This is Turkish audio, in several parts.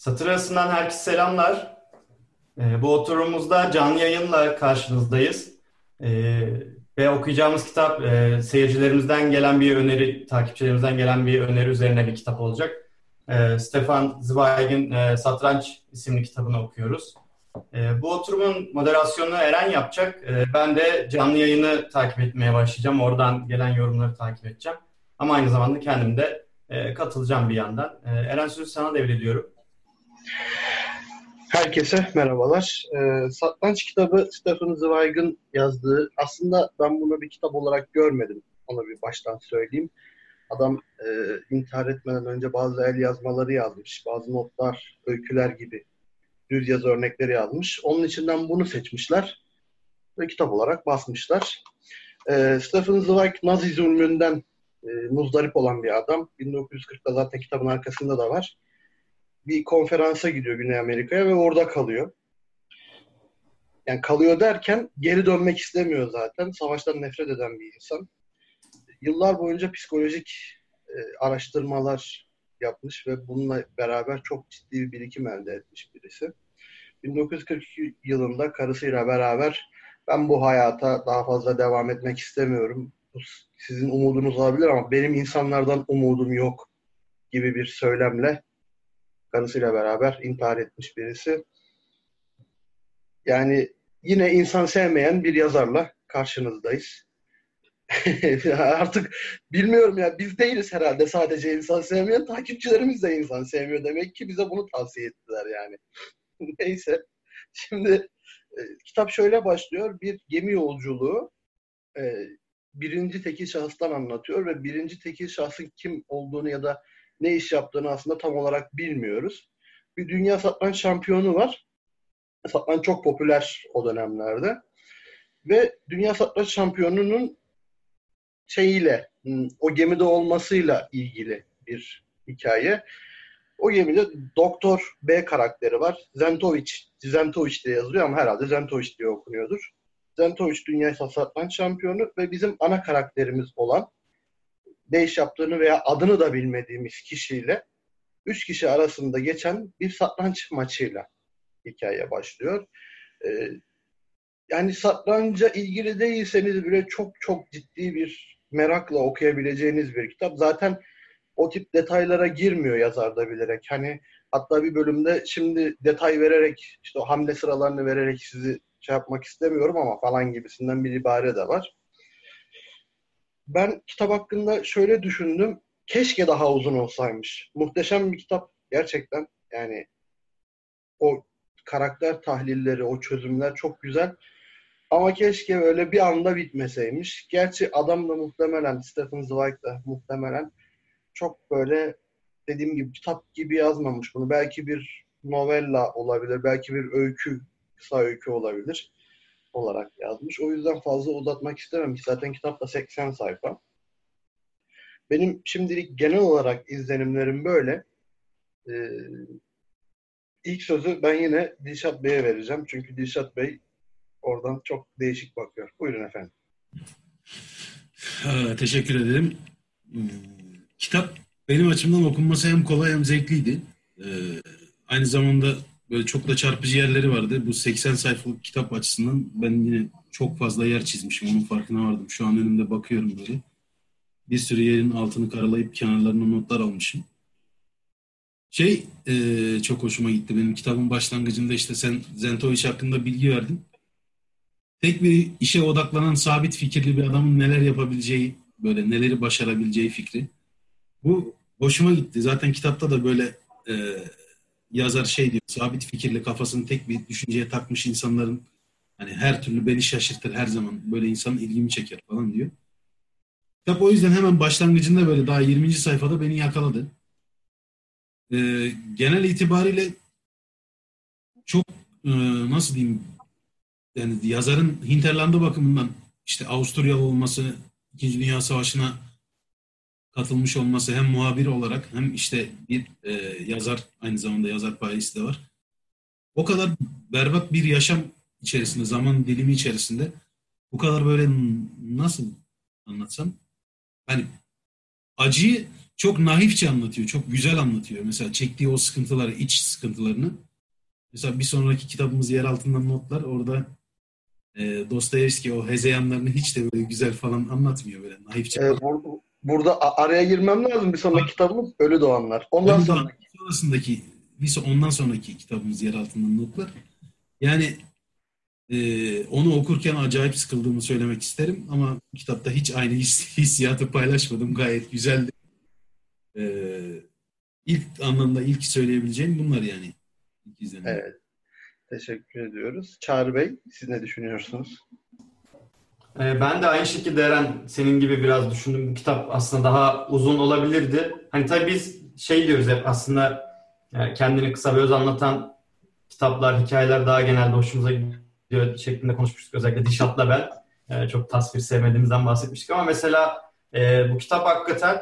Satır arasından herkese selamlar. Ee, bu oturumumuzda canlı yayınla karşınızdayız. Ee, ve okuyacağımız kitap e, seyircilerimizden gelen bir öneri, takipçilerimizden gelen bir öneri üzerine bir kitap olacak. Ee, Stefan Zweig'in e, Satranç isimli kitabını okuyoruz. Bu oturumun moderasyonunu Eren yapacak. Ben de canlı yayını takip etmeye başlayacağım. Oradan gelen yorumları takip edeceğim. Ama aynı zamanda kendim de e, katılacağım bir yandan. Eren sözü sana devrediyorum. Herkese merhabalar. E, Satranç kitabı Stephen Zweig'ın yazdığı. Aslında ben bunu bir kitap olarak görmedim. Onu bir baştan söyleyeyim. Adam e, intihar etmeden önce bazı el yazmaları yazmış. Bazı notlar, öyküler gibi düz yazı örnekleri yazmış. Onun içinden bunu seçmişler ve kitap olarak basmışlar. E, Stephen Zweig Nazi zulmünden e, muzdarip olan bir adam. 1940'da zaten kitabın arkasında da var. Bir konferansa gidiyor Güney Amerika'ya ve orada kalıyor. Yani kalıyor derken geri dönmek istemiyor zaten. Savaştan nefret eden bir insan. Yıllar boyunca psikolojik e, araştırmalar yapmış ve bununla beraber çok ciddi bir birikim elde etmiş birisi. 1942 yılında karısıyla beraber ben bu hayata daha fazla devam etmek istemiyorum. Bu sizin umudunuz olabilir ama benim insanlardan umudum yok gibi bir söylemle karısıyla beraber intihar etmiş birisi. Yani yine insan sevmeyen bir yazarla karşınızdayız. Artık bilmiyorum ya biz değiliz herhalde sadece insan sevmeyen takipçilerimiz de insan sevmiyor demek ki bize bunu tavsiye ettiler yani. Neyse şimdi e, kitap şöyle başlıyor bir gemi yolculuğu e, birinci tekil şahıstan anlatıyor ve birinci tekil şahsın kim olduğunu ya da ne iş yaptığını aslında tam olarak bilmiyoruz. Bir dünya satranç şampiyonu var. Satranç çok popüler o dönemlerde. Ve dünya satranç şampiyonunun şeyiyle, hmm, o gemide olmasıyla ilgili bir hikaye. O gemide Doktor B karakteri var. Zentovic, Zentovic diye yazılıyor ama herhalde Zentovic diye okunuyordur. Zentovic dünya satranç şampiyonu ve bizim ana karakterimiz olan ne iş yaptığını veya adını da bilmediğimiz kişiyle üç kişi arasında geçen bir satranç maçıyla hikaye başlıyor. Ee, yani satranca ilgili değilseniz bile çok çok ciddi bir merakla okuyabileceğiniz bir kitap. Zaten o tip detaylara girmiyor yazar da bilerek. Hani hatta bir bölümde şimdi detay vererek işte o hamle sıralarını vererek sizi şey yapmak istemiyorum ama falan gibisinden bir ibare de var. Ben kitap hakkında şöyle düşündüm. Keşke daha uzun olsaymış. Muhteşem bir kitap gerçekten. Yani o karakter tahlilleri, o çözümler çok güzel. Ama keşke öyle bir anda bitmeseymiş. Gerçi adam da muhtemelen, Stephen Zweig da muhtemelen çok böyle dediğim gibi kitap gibi yazmamış bunu. Belki bir novella olabilir, belki bir öykü, kısa öykü olabilir olarak yazmış. O yüzden fazla uzatmak istememiş. Zaten kitap da 80 sayfa. Benim şimdilik genel olarak izlenimlerim böyle. Ee, ilk sözü ben yine Dilşat Bey'e vereceğim. Çünkü Dilşat Bey oradan çok değişik bakıyor. Buyurun efendim. Ha, teşekkür ederim. Hmm, kitap benim açımdan okunması hem kolay hem zevkliydi. Ee, aynı zamanda böyle çok da çarpıcı yerleri vardı. Bu 80 sayfalık kitap açısından ben yine çok fazla yer çizmişim. Onun farkına vardım. Şu an önümde bakıyorum böyle. Bir sürü yerin altını karalayıp kenarlarına notlar almışım. Şey e, çok hoşuma gitti. Benim kitabın başlangıcında işte sen Zentovic hakkında bilgi verdin. Tek bir işe odaklanan sabit fikirli bir adamın neler yapabileceği, böyle neleri başarabileceği fikri. Bu hoşuma gitti. Zaten kitapta da böyle e, yazar şey diyor, sabit fikirli kafasını tek bir düşünceye takmış insanların hani her türlü beni şaşırtır her zaman. Böyle insanın ilgimi çeker falan diyor. Kitap o yüzden hemen başlangıcında böyle daha 20. sayfada beni yakaladı. Ee, genel itibariyle çok e, nasıl diyeyim yani yazarın Hinterland'a bakımından işte Avusturyalı olması, İkinci Dünya Savaşı'na katılmış olması hem muhabir olarak hem işte bir e, yazar aynı zamanda yazar payesi de var. O kadar berbat bir yaşam içerisinde, zaman dilimi içerisinde bu kadar böyle nasıl anlatsam hani acıyı çok naifçe anlatıyor. Çok güzel anlatıyor. Mesela çektiği o sıkıntıları, iç sıkıntılarını. Mesela bir sonraki kitabımız Yer Altından Notlar. Orada e, Dostoyevski o hezeyanlarını hiç de böyle güzel falan anlatmıyor böyle naifçe. Ee, bur- burada araya girmem lazım. Bir sonraki kitabımız Ölü Doğanlar. Ondan Ondan sonra sonrasındaki bir ondan sonraki kitabımız Yer Altından Notlar. Yani e, onu okurken acayip sıkıldığımı söylemek isterim ama kitapta hiç aynı his, hissiyatı paylaşmadım. Gayet güzeldi. E, ilk anlamda ilk söyleyebileceğim bunlar yani. İlk izlenim. Evet. Teşekkür ediyoruz. Çağrı Bey, siz ne düşünüyorsunuz? Ee, Ben de aynı şekilde Eren senin gibi biraz düşündüm. Bu kitap aslında daha uzun olabilirdi. Hani tabii biz şey diyoruz hep aslında e, kendini kısa ve öz anlatan kitaplar, hikayeler daha genelde hoşumuza gidiyor şeklinde konuşmuştuk. Özellikle Dişat'la ben. E, Çok tasvir sevmediğimizden bahsetmiştik ama mesela e, bu kitap hakikaten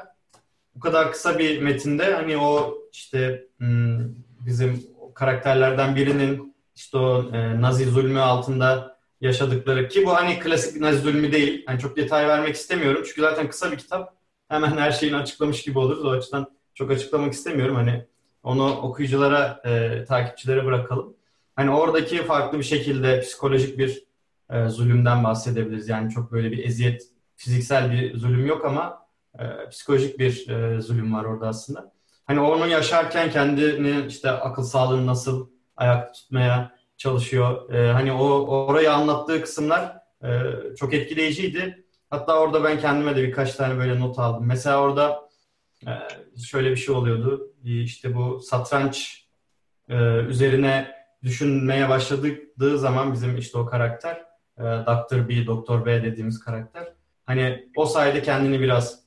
bu kadar kısa bir metinde hani o işte hmm, bizim karakterlerden birinin işte o Nazi zulmü altında yaşadıkları ki bu hani klasik Nazi zulmü değil. Hani çok detay vermek istemiyorum. Çünkü zaten kısa bir kitap. Hemen her şeyini açıklamış gibi oluruz. O açıdan çok açıklamak istemiyorum. Hani onu okuyuculara, e, takipçilere bırakalım. Hani oradaki farklı bir şekilde psikolojik bir e, zulümden bahsedebiliriz. Yani çok böyle bir eziyet, fiziksel bir zulüm yok ama e, psikolojik bir e, zulüm var orada aslında. Hani onu yaşarken kendini işte akıl sağlığını nasıl ayakta tutmaya çalışıyor. E, hani o orayı anlattığı kısımlar e, çok etkileyiciydi. Hatta orada ben kendime de birkaç tane böyle not aldım. Mesela orada e, şöyle bir şey oluyordu. İşte bu satranç e, üzerine düşünmeye başladığı zaman bizim işte o karakter e, Dr. B, Doktor B dediğimiz karakter hani o sayede kendini biraz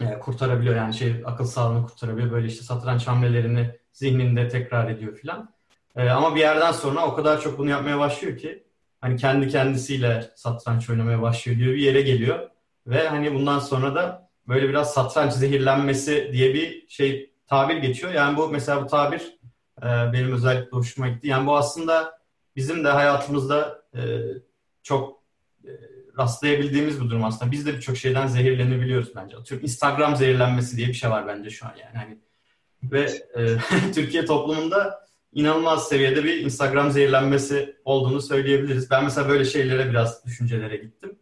e, kurtarabiliyor yani şey akıl sağlığını kurtarabiliyor. Böyle işte satranç hamlelerini zihninde tekrar ediyor filan. E, ama bir yerden sonra o kadar çok bunu yapmaya başlıyor ki hani kendi kendisiyle satranç oynamaya başlıyor diyor bir yere geliyor ve hani bundan sonra da böyle biraz satranç zehirlenmesi diye bir şey tabir geçiyor. Yani bu mesela bu tabir e, benim özellikle hoşuma gitti. Yani bu aslında bizim de hayatımızda e, çok e, rastlayabildiğimiz bir durum aslında. Biz de birçok şeyden zehirlenebiliyoruz bence. Atıyorum Instagram zehirlenmesi diye bir şey var bence şu an yani. Hani ve e, Türkiye toplumunda inanılmaz seviyede bir Instagram zehirlenmesi olduğunu söyleyebiliriz. Ben mesela böyle şeylere biraz düşüncelere gittim.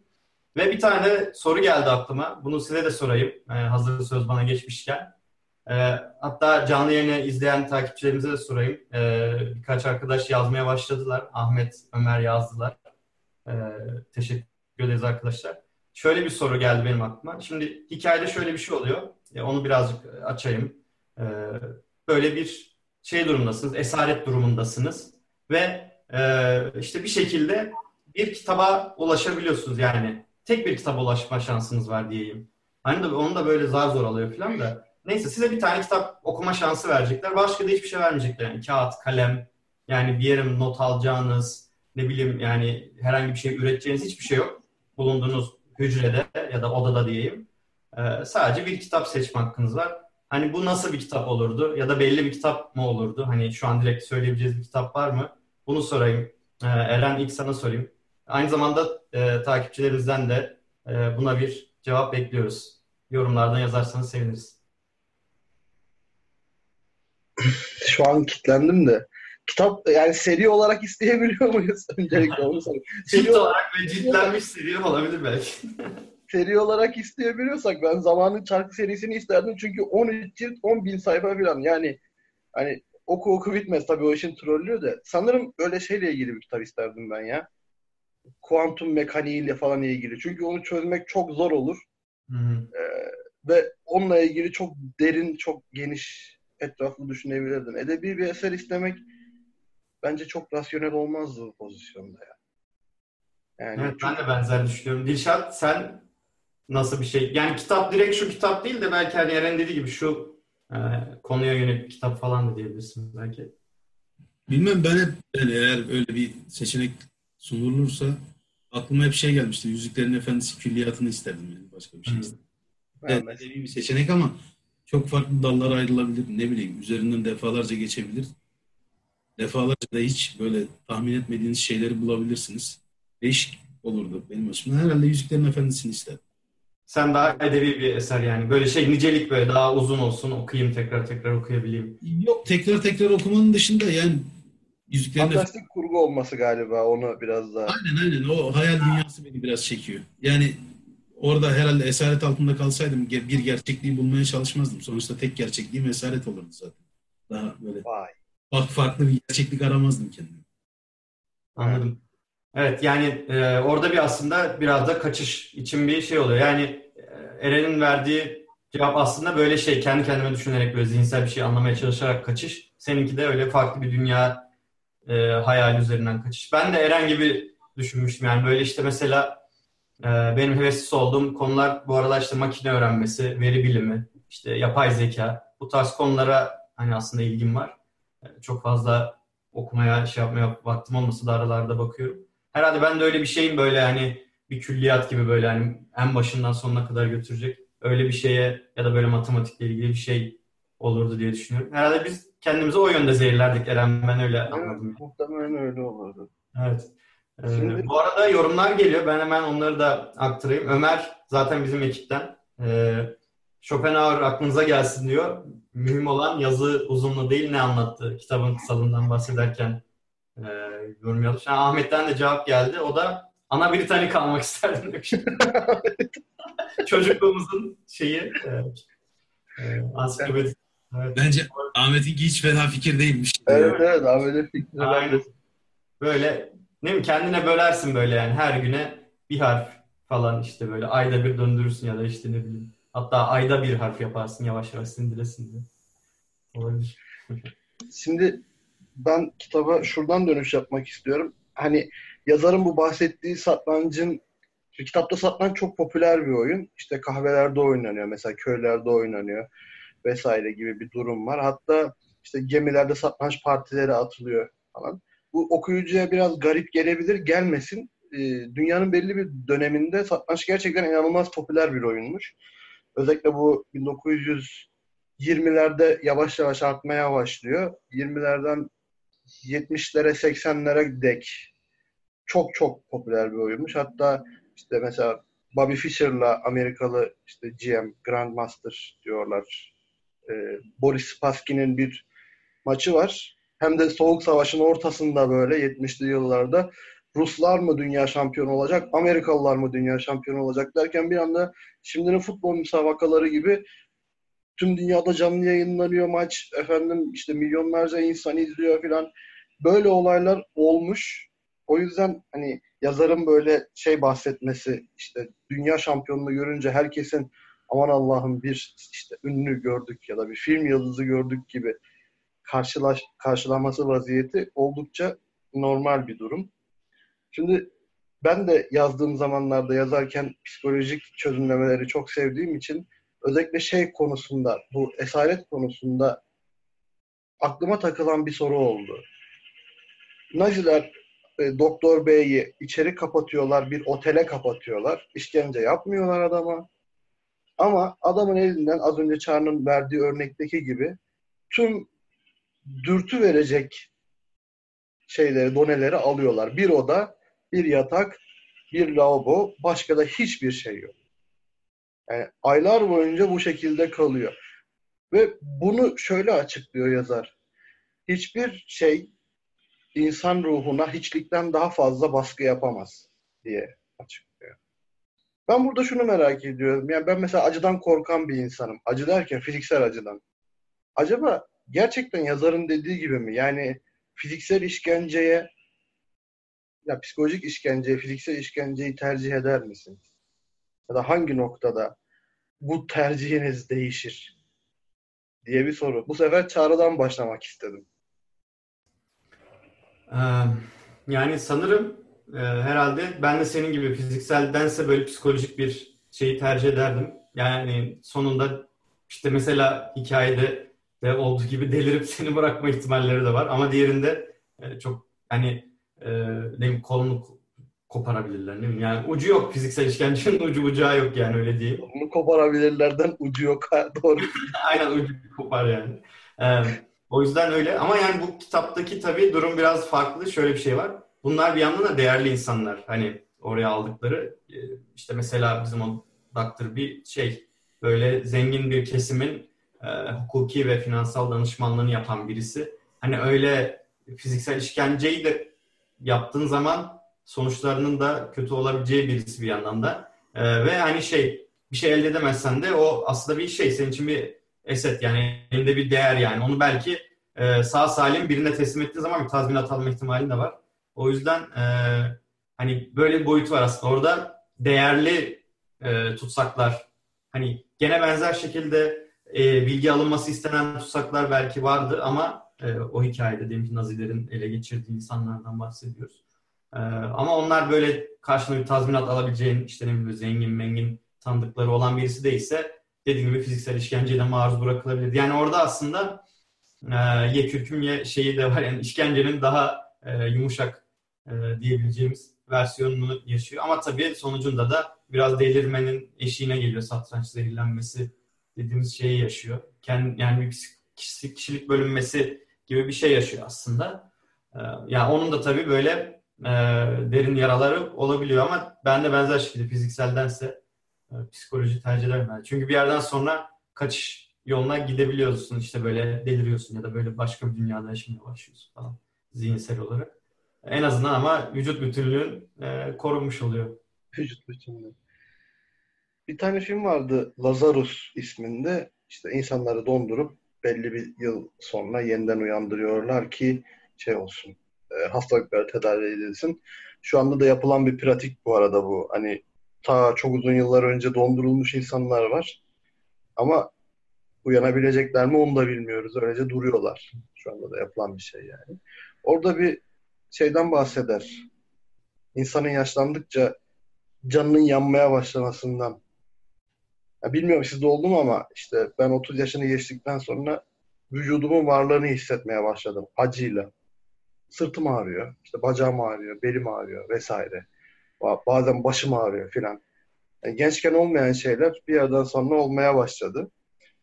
Ve bir tane soru geldi aklıma. Bunu size de sorayım. E, hazır söz bana geçmişken. E, hatta canlı yayını izleyen takipçilerimize de sorayım. E, birkaç arkadaş yazmaya başladılar. Ahmet, Ömer yazdılar. E, teşekkür ederiz arkadaşlar. Şöyle bir soru geldi benim aklıma. Şimdi hikayede şöyle bir şey oluyor. E, onu birazcık açayım. E, böyle bir şey durumdasınız, esaret durumundasınız ve e, işte bir şekilde bir kitaba ulaşabiliyorsunuz yani. Tek bir kitaba ulaşma şansınız var diyeyim. Hani de onu da böyle zar zor alıyor falan da. Neyse size bir tane kitap okuma şansı verecekler. Başka da hiçbir şey vermeyecekler. Yani kağıt, kalem, yani bir yere not alacağınız, ne bileyim yani herhangi bir şey üreteceğiniz hiçbir şey yok. Bulunduğunuz hücrede ya da odada diyeyim. Ee, sadece bir kitap seçme hakkınız var. Hani bu nasıl bir kitap olurdu? Ya da belli bir kitap mı olurdu? Hani şu an direkt söyleyebileceğiz bir kitap var mı? Bunu sorayım. Ee, Eren ilk sana sorayım. Aynı zamanda e, takipçilerimizden de e, buna bir cevap bekliyoruz. Yorumlardan yazarsanız seviniriz. Şu an kilitlendim de. Kitap yani seri olarak isteyebiliyor muyuz? Öncelikle onu sorayım. Cilt Seri, olarak ve ciltlenmiş seri olabilir belki. seri olarak isteyebiliyorsak ben zamanın çarkı serisini isterdim. Çünkü 13 cilt 10 bin sayfa falan. Yani hani oku oku bitmez tabii o işin trollüyor da. Sanırım öyle şeyle ilgili bir kitap isterdim ben ya. Kuantum mekaniğiyle falan ilgili. Çünkü onu çözmek çok zor olur. Hı hı. Ve onunla ilgili çok derin, çok geniş, etraflı düşünebilirdin. Edebi bir eser istemek bence çok rasyonel olmazdı bu pozisyonda ya. Yani Evet ben de benzer düşünüyorum. Dilşat sen nasıl bir şey? Yani kitap direkt şu kitap değil de belki hani Eren dediği gibi şu e, konuya yönelik bir kitap falan da diyebilirsin belki. Bilmem ben hep yani eğer öyle bir seçenek sunulursa aklıma hep şey gelmişti. Yüzüklerin Efendisi külliyatını isterdim yani başka bir şey Hı. isterdim. Evet, edebi bir seçenek ama çok farklı dallara ayrılabilir. Ne bileyim üzerinden defalarca geçebilir. Defalarca da hiç böyle tahmin etmediğiniz şeyleri bulabilirsiniz. Değişik olurdu benim açımdan. Herhalde Yüzüklerin Efendisi'ni isterdim. Sen daha edebi bir eser yani. Böyle şey nicelik böyle daha uzun olsun okuyayım tekrar tekrar okuyabileyim. Yok tekrar tekrar okumanın dışında yani Yüzüklerin Fantastik kurgu olması galiba onu biraz daha. Aynen aynen o hayal dünyası beni biraz çekiyor. Yani orada herhalde esaret altında kalsaydım bir gerçekliği bulmaya çalışmazdım. Sonuçta tek gerçekliğim esaret olurdu zaten. Daha böyle Vay. Bak farklı bir gerçeklik aramazdım kendime. Anladım. Evet yani e, orada bir aslında biraz da kaçış için bir şey oluyor. Yani e, Eren'in verdiği cevap aslında böyle şey kendi kendime düşünerek böyle zihinsel bir şey anlamaya çalışarak kaçış. Seninki de öyle farklı bir dünya e, hayal üzerinden kaçış. Ben de Eren gibi düşünmüştüm yani böyle işte mesela e, benim hevesli olduğum konular bu aralar işte makine öğrenmesi, veri bilimi, işte yapay zeka bu tarz konulara hani aslında ilgim var. E, çok fazla okumaya şey yapmaya vaktim olmasa da aralarda bakıyorum. Herhalde ben de öyle bir şeyim böyle hani bir külliyat gibi böyle hani en başından sonuna kadar götürecek öyle bir şeye ya da böyle matematikle ilgili bir şey olurdu diye düşünüyorum. Herhalde biz kendimizi o yönde zehirlerdik Eren ben öyle anladım. Evet, muhtemelen öyle olurdu. Evet. Ee, Şimdi... Bu arada yorumlar geliyor. Ben hemen onları da aktarayım. Ömer zaten bizim ekipten. Ee, Schopenhauer aklınıza gelsin diyor. Mühim olan yazı uzunluğu değil ne anlattı. Kitabın kısalığından bahsederken e, yorum yapmış. Yani Ahmet'ten de cevap geldi. O da ana Britannik kalmak isterdim demiş. Çocukluğumuzun şeyi e, e. Evet. Bence Ahmet'inki hiç fena fikir değilmiş. Evet evet Ahmet'in fikri. Aynen. Böyle ne mi kendine bölersin böyle yani her güne bir harf falan işte böyle ayda bir döndürürsün ya da işte ne bileyim. Hatta ayda bir harf yaparsın yavaş yavaş sindiresin diye. Olabilir. Şimdi ben kitaba şuradan dönüş yapmak istiyorum. Hani yazarın bu bahsettiği satrancın kitapta satranç çok popüler bir oyun. İşte kahvelerde oynanıyor. Mesela köylerde oynanıyor vesaire gibi bir durum var. Hatta işte gemilerde satranç partileri atılıyor falan. Bu okuyucuya biraz garip gelebilir, gelmesin. Ee, dünyanın belli bir döneminde satranç gerçekten inanılmaz popüler bir oyunmuş. Özellikle bu 1920'lerde yavaş yavaş artmaya başlıyor. 20'lerden 70'lere 80'lere dek çok çok popüler bir oyunmuş. Hatta işte mesela Bobby Fischer'la Amerikalı işte GM Grandmaster diyorlar. Ee, Boris Spassky'nin bir maçı var. Hem de Soğuk Savaş'ın ortasında böyle 70'li yıllarda Ruslar mı dünya şampiyonu olacak, Amerikalılar mı dünya şampiyonu olacak derken bir anda şimdinin futbol müsabakaları gibi tüm dünyada canlı yayınlanıyor maç. Efendim işte milyonlarca insan izliyor filan. Böyle olaylar olmuş. O yüzden hani yazarın böyle şey bahsetmesi işte dünya şampiyonunu görünce herkesin aman Allah'ım bir işte ünlü gördük ya da bir film yıldızı gördük gibi karşılaş, karşılaması vaziyeti oldukça normal bir durum. Şimdi ben de yazdığım zamanlarda yazarken psikolojik çözümlemeleri çok sevdiğim için özellikle şey konusunda, bu esaret konusunda aklıma takılan bir soru oldu. Naziler e, Doktor Bey'i içeri kapatıyorlar, bir otele kapatıyorlar. İşkence yapmıyorlar adama. Ama adamın elinden az önce Çağrı'nın verdiği örnekteki gibi tüm dürtü verecek şeyleri, doneleri alıyorlar. Bir oda, bir yatak, bir lavabo, başka da hiçbir şey yok. Yani aylar boyunca bu şekilde kalıyor. Ve bunu şöyle açıklıyor yazar. Hiçbir şey insan ruhuna hiçlikten daha fazla baskı yapamaz diye açıklıyor. Ben burada şunu merak ediyorum. Yani ben mesela acıdan korkan bir insanım. Acı derken fiziksel acıdan. Acaba gerçekten yazarın dediği gibi mi? Yani fiziksel işkenceye ya psikolojik işkenceye, fiziksel işkenceyi tercih eder misin? Ya da hangi noktada bu tercihiniz değişir? diye bir soru. Bu sefer çağrıdan başlamak istedim. Yani sanırım herhalde ben de senin gibi fizikseldense böyle psikolojik bir şeyi tercih ederdim. Yani sonunda işte mesela hikayede de olduğu gibi delirip seni bırakma ihtimalleri de var. Ama diğerinde çok hani ne bileyim kolunu koparabilirler. Ne yani ucu yok fiziksel işkencenin ucu bucağı yok yani öyle diyeyim. Onu koparabilirlerden ucu yok. Doğru. Aynen ucu kopar yani. O yüzden öyle. Ama yani bu kitaptaki tabii durum biraz farklı. Şöyle bir şey var. Bunlar bir yandan da değerli insanlar. Hani oraya aldıkları. İşte mesela bizim o Doctor bir şey böyle zengin bir kesimin e, hukuki ve finansal danışmanlığını yapan birisi. Hani öyle fiziksel işkenceyi de yaptığın zaman sonuçlarının da kötü olabileceği birisi bir yandan da. E, ve hani şey bir şey elde edemezsen de o aslında bir şey senin için bir eset yani elinde bir değer yani. Onu belki e, sağ salim birine teslim ettiği zaman bir tazminat alma ihtimali de var. O yüzden e, hani böyle bir boyutu var aslında. Orada değerli e, tutsaklar hani gene benzer şekilde e, bilgi alınması istenen tutsaklar belki vardı ama e, o hikayede diyelim ki Nazilerin ele geçirdiği insanlardan bahsediyoruz. E, ama onlar böyle karşına bir tazminat alabileceğin işte ne bileyim zengin mengin tanıdıkları olan birisi değilse dediğim gibi fiziksel işkenceye de maruz bırakılabilir. Yani orada aslında e, ye kürküm ye şeyi de var. Yani işkencenin daha e, yumuşak e, diyebileceğimiz versiyonunu yaşıyor. Ama tabii sonucunda da biraz delirmenin eşiğine geliyor satranç zehirlenmesi dediğimiz şeyi yaşıyor. Kendi, yani bir kişilik bölünmesi gibi bir şey yaşıyor aslında. Ee, yani onun da tabii böyle e, derin yaraları olabiliyor ama ben de benzer şekilde fizikseldense e, psikoloji tercih ederim. Yani. Çünkü bir yerden sonra kaçış yoluna gidebiliyorsun. işte böyle deliriyorsun ya da böyle başka bir dünyada yaşamaya başlıyorsun falan zihinsel olarak. En azından ama vücut bütünlüğün e, korunmuş oluyor. Vücut bütünlüğü. Bir tane film vardı Lazarus isminde. İşte insanları dondurup belli bir yıl sonra yeniden uyandırıyorlar ki şey olsun e, hastalıkları tedavi edilsin. Şu anda da yapılan bir pratik bu arada bu. Hani ta çok uzun yıllar önce dondurulmuş insanlar var. Ama uyanabilecekler mi onu da bilmiyoruz. Öylece duruyorlar. Şu anda da yapılan bir şey yani. Orada bir şeyden bahseder. İnsanın yaşlandıkça canının yanmaya başlamasından. Ya bilmiyorum sizde oldu mu ama işte ben 30 yaşını geçtikten sonra vücudumun varlığını hissetmeye başladım acıyla. Sırtım ağrıyor, işte bacağım ağrıyor, belim ağrıyor vesaire. Bazen başım ağrıyor filan. Yani gençken olmayan şeyler bir yerden sonra olmaya başladı.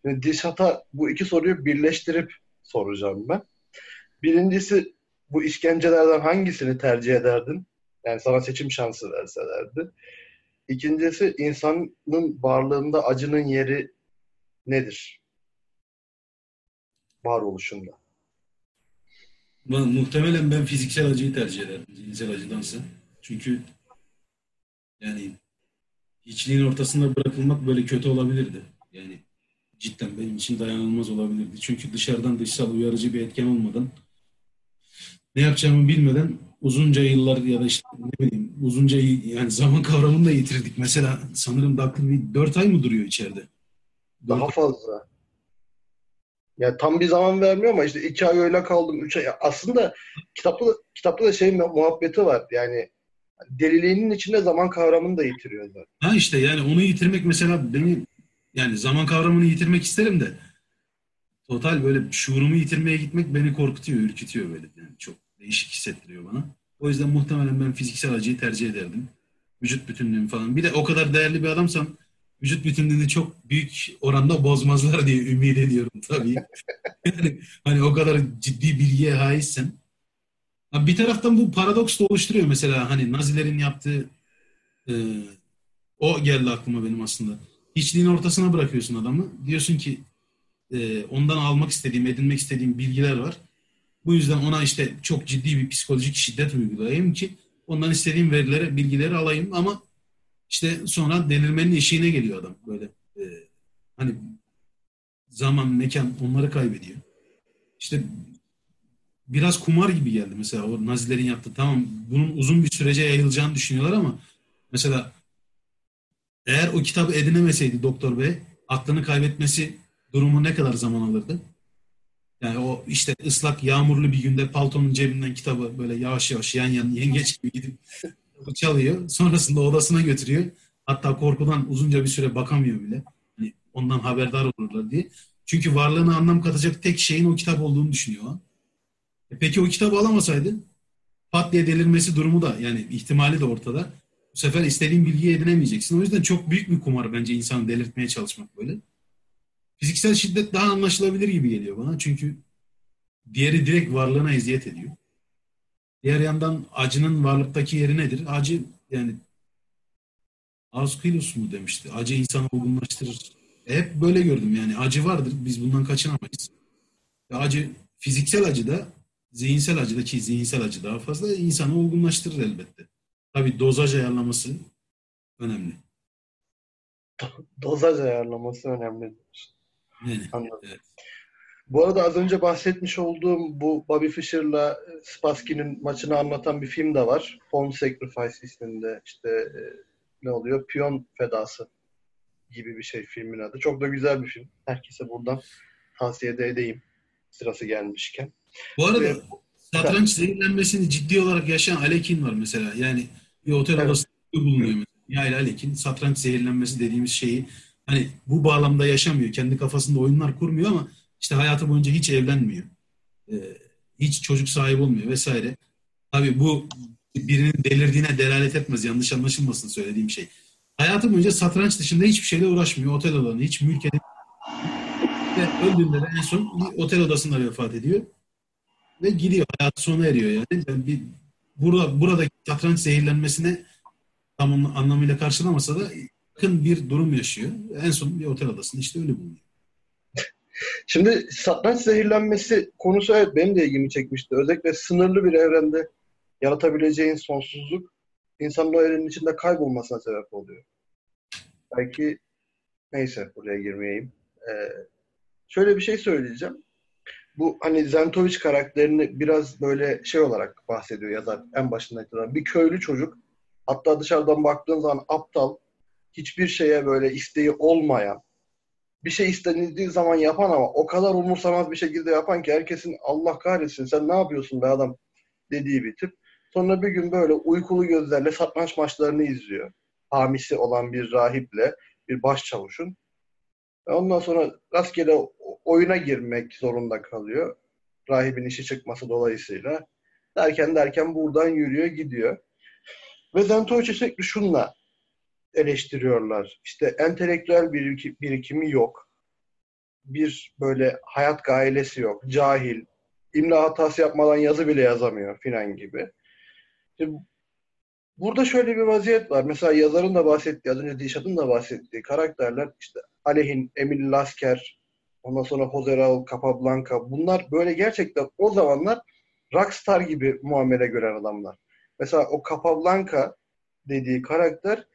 Yani Dişat'a bu iki soruyu birleştirip soracağım ben. Birincisi bu işkencelerden hangisini tercih ederdin? Yani sana seçim şansı verselerdi. İkincisi insanın varlığında acının yeri nedir? Varoluşunda. Muhtemelen ben fiziksel acıyı tercih ederdim zihinsel acıdansa. Çünkü yani hiçliğin ortasında bırakılmak böyle kötü olabilirdi. Yani cidden benim için dayanılmaz olabilirdi. Çünkü dışarıdan dışsal uyarıcı bir etken olmadan ne yapacağımı bilmeden uzunca yıllar ya da işte ne bileyim uzunca yani zaman kavramını da yitirdik. Mesela sanırım Daklı bir 4 ay mı duruyor içeride? Daha fazla. Ya tam bir zaman vermiyor ama işte iki ay öyle kaldım, üç ay. Aslında kitapta da, kitapta da şey muhabbeti var. Yani deliliğinin içinde zaman kavramını da yitiriyor zaten. Ha işte yani onu yitirmek mesela beni yani zaman kavramını yitirmek isterim de total böyle şuurumu yitirmeye gitmek beni korkutuyor, ürkütüyor böyle. Yani çok değişik hissettiriyor bana. O yüzden muhtemelen ben fiziksel acıyı tercih ederdim. Vücut bütünlüğüm falan. Bir de o kadar değerli bir adamsam vücut bütünlüğünü çok büyük oranda bozmazlar diye ümit ediyorum tabii. yani hani o kadar ciddi bilgiye haizsen. Bir taraftan bu paradoks da oluşturuyor mesela hani Nazilerin yaptığı e, o geldi aklıma benim aslında. Hiçliğin ortasına bırakıyorsun adamı. Diyorsun ki e, ondan almak istediğim, edinmek istediğim bilgiler var. Bu yüzden ona işte çok ciddi bir psikolojik şiddet uygulayayım ki ondan istediğim verilere, bilgileri alayım ama işte sonra delirmenin eşiğine geliyor adam böyle. E, hani zaman, mekan onları kaybediyor. İşte biraz kumar gibi geldi mesela o Nazilerin yaptığı. Tamam bunun uzun bir sürece yayılacağını düşünüyorlar ama mesela eğer o kitabı edinemeseydi Doktor Bey aklını kaybetmesi durumu ne kadar zaman alırdı? Yani o işte ıslak yağmurlu bir günde paltonun cebinden kitabı böyle yavaş yavaş yan yan yengeç gibi gidip çalıyor. Sonrasında odasına götürüyor. Hatta korkudan uzunca bir süre bakamıyor bile. Hani ondan haberdar olurlar diye. Çünkü varlığına anlam katacak tek şeyin o kitap olduğunu düşünüyor. E peki o kitabı alamasaydı pat diye delirmesi durumu da yani ihtimali de ortada. Bu sefer istediğin bilgiyi edinemeyeceksin. O yüzden çok büyük bir kumar bence insanı delirtmeye çalışmak böyle. Fiziksel şiddet daha anlaşılabilir gibi geliyor bana. Çünkü diğeri direkt varlığına eziyet ediyor. Diğer yandan acının varlıktaki yeri nedir? Acı yani Auskilus mu demişti. Acı insanı olgunlaştırır. Hep böyle gördüm yani. Acı vardır. Biz bundan kaçınamayız. Ve acı fiziksel acı da zihinsel acı da ki zihinsel acı daha fazla insanı olgunlaştırır elbette. Tabii dozaj ayarlaması önemli. Dozaj ayarlaması önemli. Yani, Anladım. evet. Bu arada az önce bahsetmiş olduğum bu Bobby Fischer'la Spassky'nin maçını anlatan bir film de var. Pawn Sacrifice isminde işte e, ne oluyor? Piyon fedası gibi bir şey filmin adı. Çok da güzel bir film. Herkese buradan tavsiye de edeyim sırası gelmişken. Bu arada Evet. satranç zehirlenmesini ciddi olarak yaşayan Alekin var mesela. Yani bir otel Evet. odasında bulunuyor mesela. Yayla Alekin satranç zehirlenmesi dediğimiz şeyi hani bu bağlamda yaşamıyor. Kendi kafasında oyunlar kurmuyor ama işte hayatı boyunca hiç evlenmiyor. Ee, hiç çocuk sahibi olmuyor vesaire. Tabii bu birinin delirdiğine delalet etmez. Yanlış anlaşılmasın söylediğim şey. Hayatı boyunca satranç dışında hiçbir şeyle uğraşmıyor. Otel odalarını hiç mülk. Ve öldüğünde de en son bir otel odasında vefat ediyor. Ve gidiyor. Hayatı sona eriyor yani. yani bir, burada, buradaki satranç zehirlenmesine tam anlamıyla karşılamasa da yakın bir durum yaşıyor. En son bir otel odasında işte öyle bulunuyor. Şimdi satranç zehirlenmesi konusu evet benim de ilgimi çekmişti. Özellikle sınırlı bir evrende yaratabileceğin sonsuzluk insanın o evrenin içinde kaybolmasına sebep oluyor. Belki neyse buraya girmeyeyim. Ee, şöyle bir şey söyleyeceğim. Bu hani Zentovic karakterini biraz böyle şey olarak bahsediyor ya da en başında itibaren. Bir köylü çocuk hatta dışarıdan baktığın zaman aptal hiçbir şeye böyle isteği olmayan bir şey istenildiği zaman yapan ama o kadar umursamaz bir şekilde yapan ki herkesin Allah kahretsin sen ne yapıyorsun be adam dediği bir tip. Sonra bir gün böyle uykulu gözlerle satranç maçlarını izliyor. Hamisi olan bir rahiple, bir başçavuşun. Ondan sonra rastgele oyuna girmek zorunda kalıyor. Rahibin işi çıkması dolayısıyla. Derken derken buradan yürüyor gidiyor. Ve Zentovic'i sürekli şunla eleştiriyorlar. İşte entelektüel bir birikimi yok. Bir böyle hayat gailesi yok. Cahil. İmla hatası yapmadan yazı bile yazamıyor filan gibi. Şimdi burada şöyle bir vaziyet var. Mesela yazarın da bahsettiği, az önce Dişat'ın da bahsettiği karakterler işte Alehin, Emil Lasker, ondan sonra Jose Capablanca. Bunlar böyle gerçekten o zamanlar rockstar gibi muamele gören adamlar. Mesela o Capablanca dediği karakter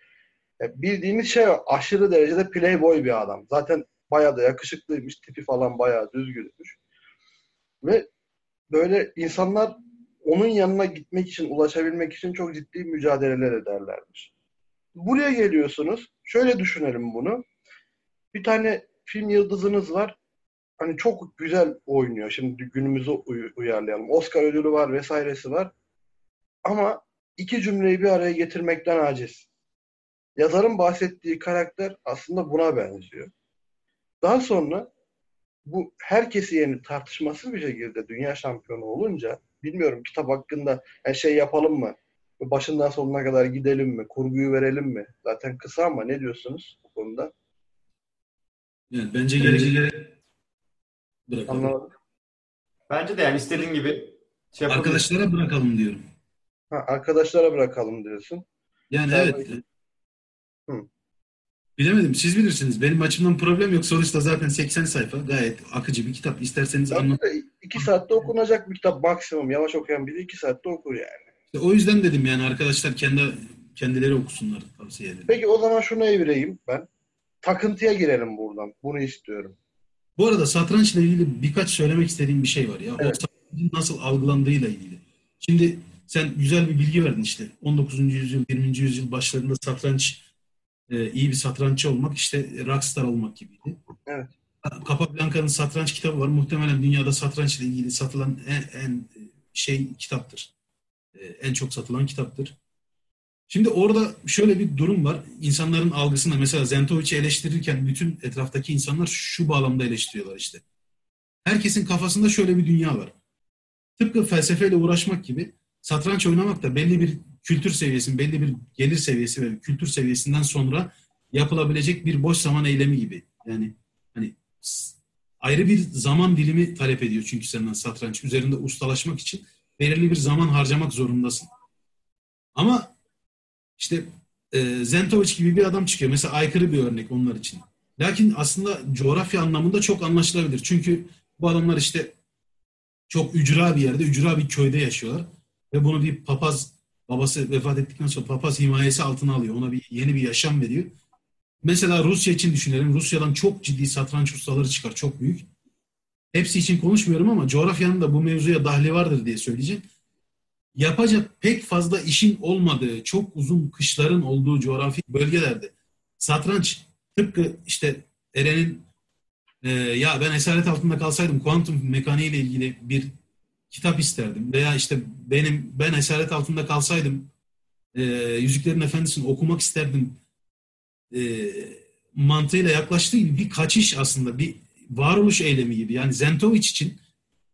bildiğimiz şey aşırı derecede playboy bir adam. Zaten bayağı da yakışıklıymış. Tipi falan bayağı düzgünmüş. Ve böyle insanlar onun yanına gitmek için, ulaşabilmek için çok ciddi mücadeleler ederlermiş. Buraya geliyorsunuz. Şöyle düşünelim bunu. Bir tane film yıldızınız var. Hani çok güzel oynuyor. Şimdi günümüzü uy- uyarlayalım. Oscar ödülü var vesairesi var. Ama iki cümleyi bir araya getirmekten aciz. Yazarın bahsettiği karakter aslında buna benziyor. Daha sonra bu herkesi yenip tartışmasız bir şekilde dünya şampiyonu olunca bilmiyorum kitap hakkında yani şey yapalım mı? Başından sonuna kadar gidelim mi? Kurguyu verelim mi? Zaten kısa ama ne diyorsunuz bu konuda? Yani bence gelecek bırakalım. Anlamadım. Bence de yani istediğin gibi şey yapabilirsin. Arkadaşlara bırakalım diyorum. Ha, arkadaşlara bırakalım diyorsun. Yani Tabii. evet. Hı. Bilemedim. Siz bilirsiniz. Benim açımdan problem yok. Sonuçta zaten 80 sayfa. Gayet akıcı bir kitap. İsterseniz anlat. Bence de iki saatte okunacak bir kitap maksimum. Yavaş okuyan biri iki saatte okur yani. İşte o yüzden dedim yani arkadaşlar kendi kendileri okusunlar tavsiye ederim. Peki o zaman şunu evireyim ben. Takıntıya girelim buradan. Bunu istiyorum. Bu arada satrançla ilgili birkaç söylemek istediğim bir şey var ya. Evet. O satrancın nasıl algılandığıyla ilgili. Şimdi sen güzel bir bilgi verdin işte. 19. yüzyıl, 20. yüzyıl başlarında satranç e, iyi bir satranççı olmak işte rockstar olmak gibiydi. Evet. Capablanca'nın satranç kitabı var. Muhtemelen dünyada satrançla ilgili satılan en, en şey kitaptır. E, en çok satılan kitaptır. Şimdi orada şöyle bir durum var. İnsanların algısında mesela Zentovic'i eleştirirken bütün etraftaki insanlar şu bağlamda eleştiriyorlar işte. Herkesin kafasında şöyle bir dünya var. Tıpkı felsefeyle uğraşmak gibi satranç oynamak da belli bir kültür seviyesi, belli bir gelir seviyesi ve kültür seviyesinden sonra yapılabilecek bir boş zaman eylemi gibi. Yani hani ayrı bir zaman dilimi talep ediyor çünkü senden satranç üzerinde ustalaşmak için belirli bir zaman harcamak zorundasın. Ama işte e, Zentovic gibi bir adam çıkıyor. Mesela aykırı bir örnek onlar için. Lakin aslında coğrafya anlamında çok anlaşılabilir. Çünkü bu adamlar işte çok ücra bir yerde, ücra bir köyde yaşıyorlar. Ve bunu bir papaz, babası vefat ettikten sonra papaz himayesi altına alıyor. Ona bir yeni bir yaşam veriyor. Mesela Rusya için düşünelim. Rusya'dan çok ciddi satranç ustaları çıkar. Çok büyük. Hepsi için konuşmuyorum ama coğrafyanın da bu mevzuya dahli vardır diye söyleyeceğim. Yapacak pek fazla işin olmadığı, çok uzun kışların olduğu coğrafi bölgelerde satranç tıpkı işte Eren'in e, ya ben esaret altında kalsaydım kuantum mekaniği ile ilgili bir kitap isterdim veya işte benim ben esaret altında kalsaydım e, Yüzüklerin Efendisi'ni okumak isterdim e, mantığıyla yaklaştığı gibi bir kaçış aslında bir varoluş eylemi gibi. Yani Zentovic için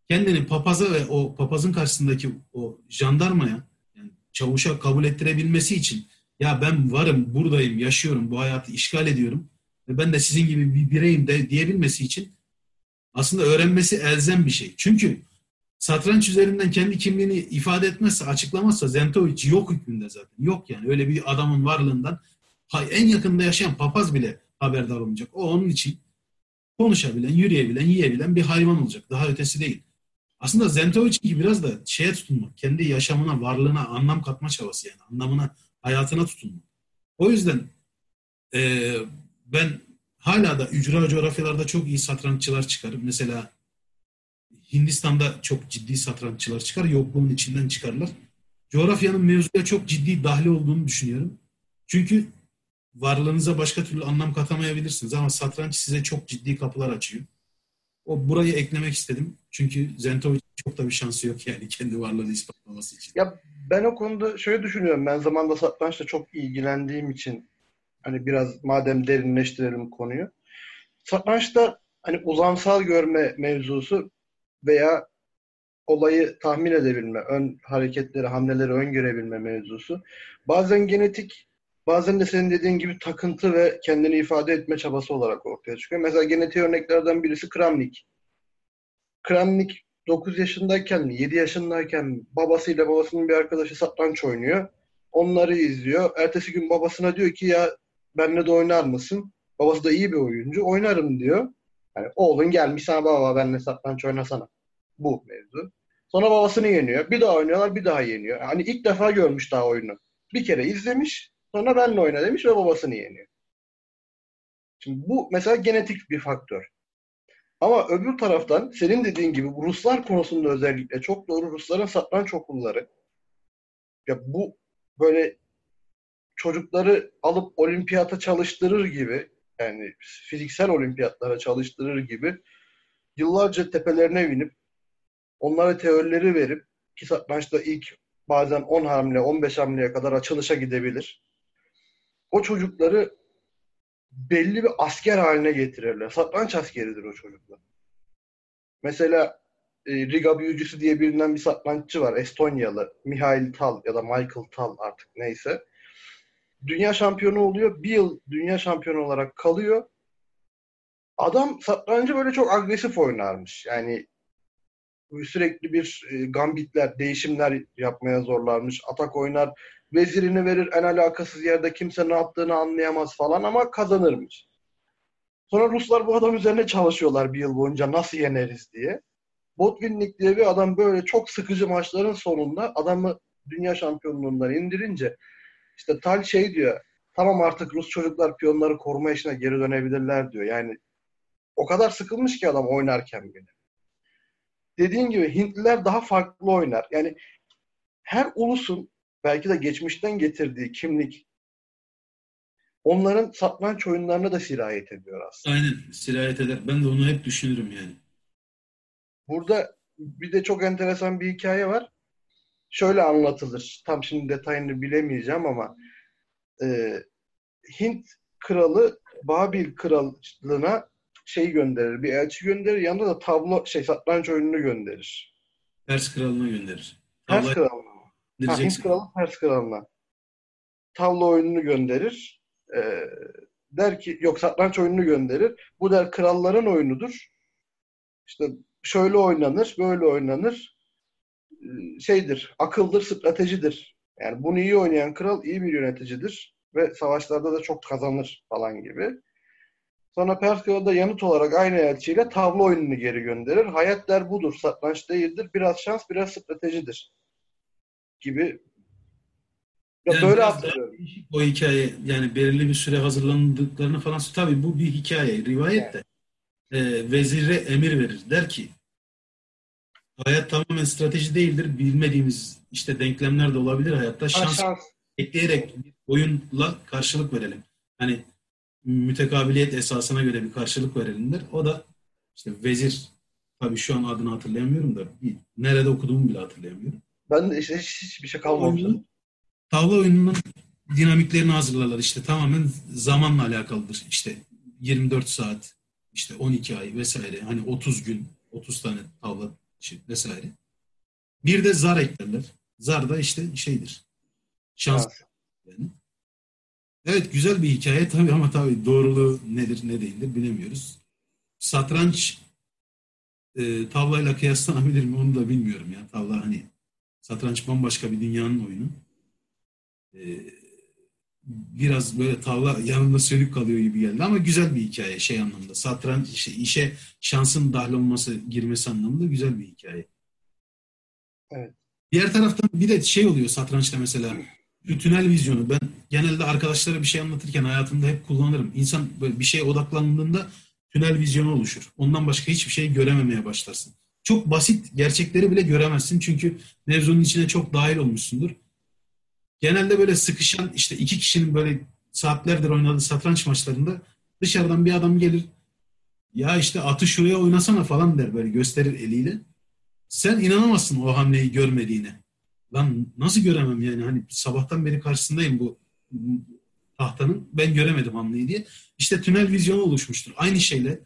kendini papaza ve o papazın karşısındaki o jandarmaya yani çavuşa kabul ettirebilmesi için ya ben varım, buradayım, yaşıyorum, bu hayatı işgal ediyorum ve ben de sizin gibi bir bireyim de diyebilmesi için aslında öğrenmesi elzem bir şey. Çünkü satranç üzerinden kendi kimliğini ifade etmezse, açıklamazsa Zentovic yok hükmünde zaten. Yok yani öyle bir adamın varlığından en yakında yaşayan papaz bile haberdar olmayacak. O onun için konuşabilen, yürüyebilen, yiyebilen bir hayvan olacak. Daha ötesi değil. Aslında Zentovic gibi biraz da şeye tutunmak, kendi yaşamına, varlığına anlam katma çabası yani. Anlamına, hayatına tutunmak. O yüzden e, ben hala da ücra coğrafyalarda çok iyi satranççılar çıkar. Mesela Hindistan'da çok ciddi satranççılar çıkar. Yokluğun içinden çıkarlar. Coğrafyanın mevzuya çok ciddi dahli olduğunu düşünüyorum. Çünkü varlığınıza başka türlü anlam katamayabilirsiniz ama satranç size çok ciddi kapılar açıyor. O burayı eklemek istedim. Çünkü Zentovic çok da bir şansı yok yani kendi varlığını ispatlaması için. Ya ben o konuda şöyle düşünüyorum. Ben zamanda satrançla çok ilgilendiğim için hani biraz madem derinleştirelim konuyu. Satrançta hani uzamsal görme mevzusu veya olayı tahmin edebilme, ön hareketleri, hamleleri öngörebilme mevzusu. Bazen genetik Bazen de senin dediğin gibi takıntı ve kendini ifade etme çabası olarak ortaya çıkıyor. Mesela genetik örneklerden birisi Kramnik. Kramnik 9 yaşındayken mi, 7 yaşındayken babasıyla babasının bir arkadaşı satranç oynuyor. Onları izliyor. Ertesi gün babasına diyor ki ya benle de oynar mısın? Babası da iyi bir oyuncu. Oynarım diyor. Yani oğlun gelmiş sana baba benle satranç oynasana. Bu mevzu. Sonra babasını yeniyor. Bir daha oynuyorlar, bir daha yeniyor. Hani ilk defa görmüş daha oyunu. Bir kere izlemiş, Sonra benle oyna demiş ve babasını yeniyor. Şimdi bu mesela genetik bir faktör. Ama öbür taraftan senin dediğin gibi Ruslar konusunda özellikle çok doğru Rusların satranç okulları ya bu böyle çocukları alıp olimpiyata çalıştırır gibi yani fiziksel olimpiyatlara çalıştırır gibi yıllarca tepelerine binip onlara teorileri verip ki satrançta ilk bazen 10 hamle 15 hamleye kadar açılışa gidebilir o çocukları belli bir asker haline getirirler. Satranç askeridir o çocuklar. Mesela e, Riga büyücüsü diye bilinen bir satranççı var. Estonyalı. Mihail Tal ya da Michael Tal artık neyse. Dünya şampiyonu oluyor. Bir yıl dünya şampiyonu olarak kalıyor. Adam satrancı böyle çok agresif oynarmış. Yani sürekli bir e, gambitler, değişimler yapmaya zorlarmış. Atak oynar, vezirini verir en alakasız yerde kimse ne yaptığını anlayamaz falan ama kazanırmış. Sonra Ruslar bu adam üzerine çalışıyorlar bir yıl boyunca nasıl yeneriz diye. Botvinnik diye bir adam böyle çok sıkıcı maçların sonunda adamı dünya şampiyonluğundan indirince işte Tal şey diyor tamam artık Rus çocuklar piyonları koruma işine geri dönebilirler diyor. Yani o kadar sıkılmış ki adam oynarken bile. Dediğin gibi Hintliler daha farklı oynar. Yani her ulusun belki de geçmişten getirdiği kimlik onların satranç oyunlarına da sirayet ediyor aslında. Aynen sirayet eder. Ben de onu hep düşünürüm yani. Burada bir de çok enteresan bir hikaye var. Şöyle anlatılır. Tam şimdi detayını bilemeyeceğim ama e, Hint kralı Babil krallığına şey gönderir, bir elçi gönderir. Yanında da tablo şey satranç oyununu gönderir. Pers kralına gönderir. Pers kralına. Ha, Hint kralı Pers kralına. Tavla oyununu gönderir. Ee, der ki yok satranç oyununu gönderir. Bu der kralların oyunudur. İşte şöyle oynanır, böyle oynanır. Şeydir, akıldır, stratejidir. Yani bunu iyi oynayan kral iyi bir yöneticidir. ve savaşlarda da çok kazanır falan gibi. Sonra Perskala da yanıt olarak aynı elçiyle tavla oyununu geri gönderir. Hayat der budur, satranç değildir. Biraz şans, biraz stratejidir. Gibi. Ya Yani böyle hatırlıyorum. O hikaye yani belirli bir süre hazırlandıklarını falan tabii bu bir hikaye, rivayet de. Ee, vezire emir verir. Der ki hayat tamamen strateji değildir. Bilmediğimiz işte denklemler de olabilir hayatta. Ha, Şans şans. ekleyerek bir oyunla karşılık verelim. Hani mütekabiliyet esasına göre bir karşılık verelim der. O da işte vezir tabii şu an adını hatırlayamıyorum da bir, nerede okuduğumu bile hatırlayamıyorum. Ben de işte hiç, hiçbir şey. Oyunun, tavla oyununun dinamiklerini hazırlarlar. İşte tamamen zamanla alakalıdır. İşte 24 saat, işte 12 ay vesaire. Hani 30 gün, 30 tane tavla şey vesaire. Bir de zar eklerler. Zar da işte şeydir. Şans Şans. yani. Evet güzel bir hikaye tabii ama tabii doğruluğu nedir ne değildir bilemiyoruz. Satranç e, tavlayla kıyaslanabilir mi onu da bilmiyorum ya. Tavla hani satranç bambaşka bir dünyanın oyunu. E, biraz böyle tavla yanında sönük kalıyor gibi geldi ama güzel bir hikaye şey anlamda. Satranç işte işe şansın dahil olması girmesi anlamında güzel bir hikaye. Evet. Diğer taraftan bir de şey oluyor satrançta mesela şu tünel vizyonu. Ben genelde arkadaşlara bir şey anlatırken hayatımda hep kullanırım. İnsan böyle bir şeye odaklandığında tünel vizyonu oluşur. Ondan başka hiçbir şey görememeye başlarsın. Çok basit gerçekleri bile göremezsin çünkü mevzunun içine çok dahil olmuşsundur. Genelde böyle sıkışan işte iki kişinin böyle saatlerdir oynadığı satranç maçlarında dışarıdan bir adam gelir ya işte atı şuraya oynasana falan der böyle gösterir eliyle. Sen inanamazsın o hamleyi görmediğine. Lan nasıl göremem yani hani sabahtan beri karşısındayım bu tahtanın ben göremedim hamleyi diye. İşte tünel vizyonu oluşmuştur. Aynı şeyle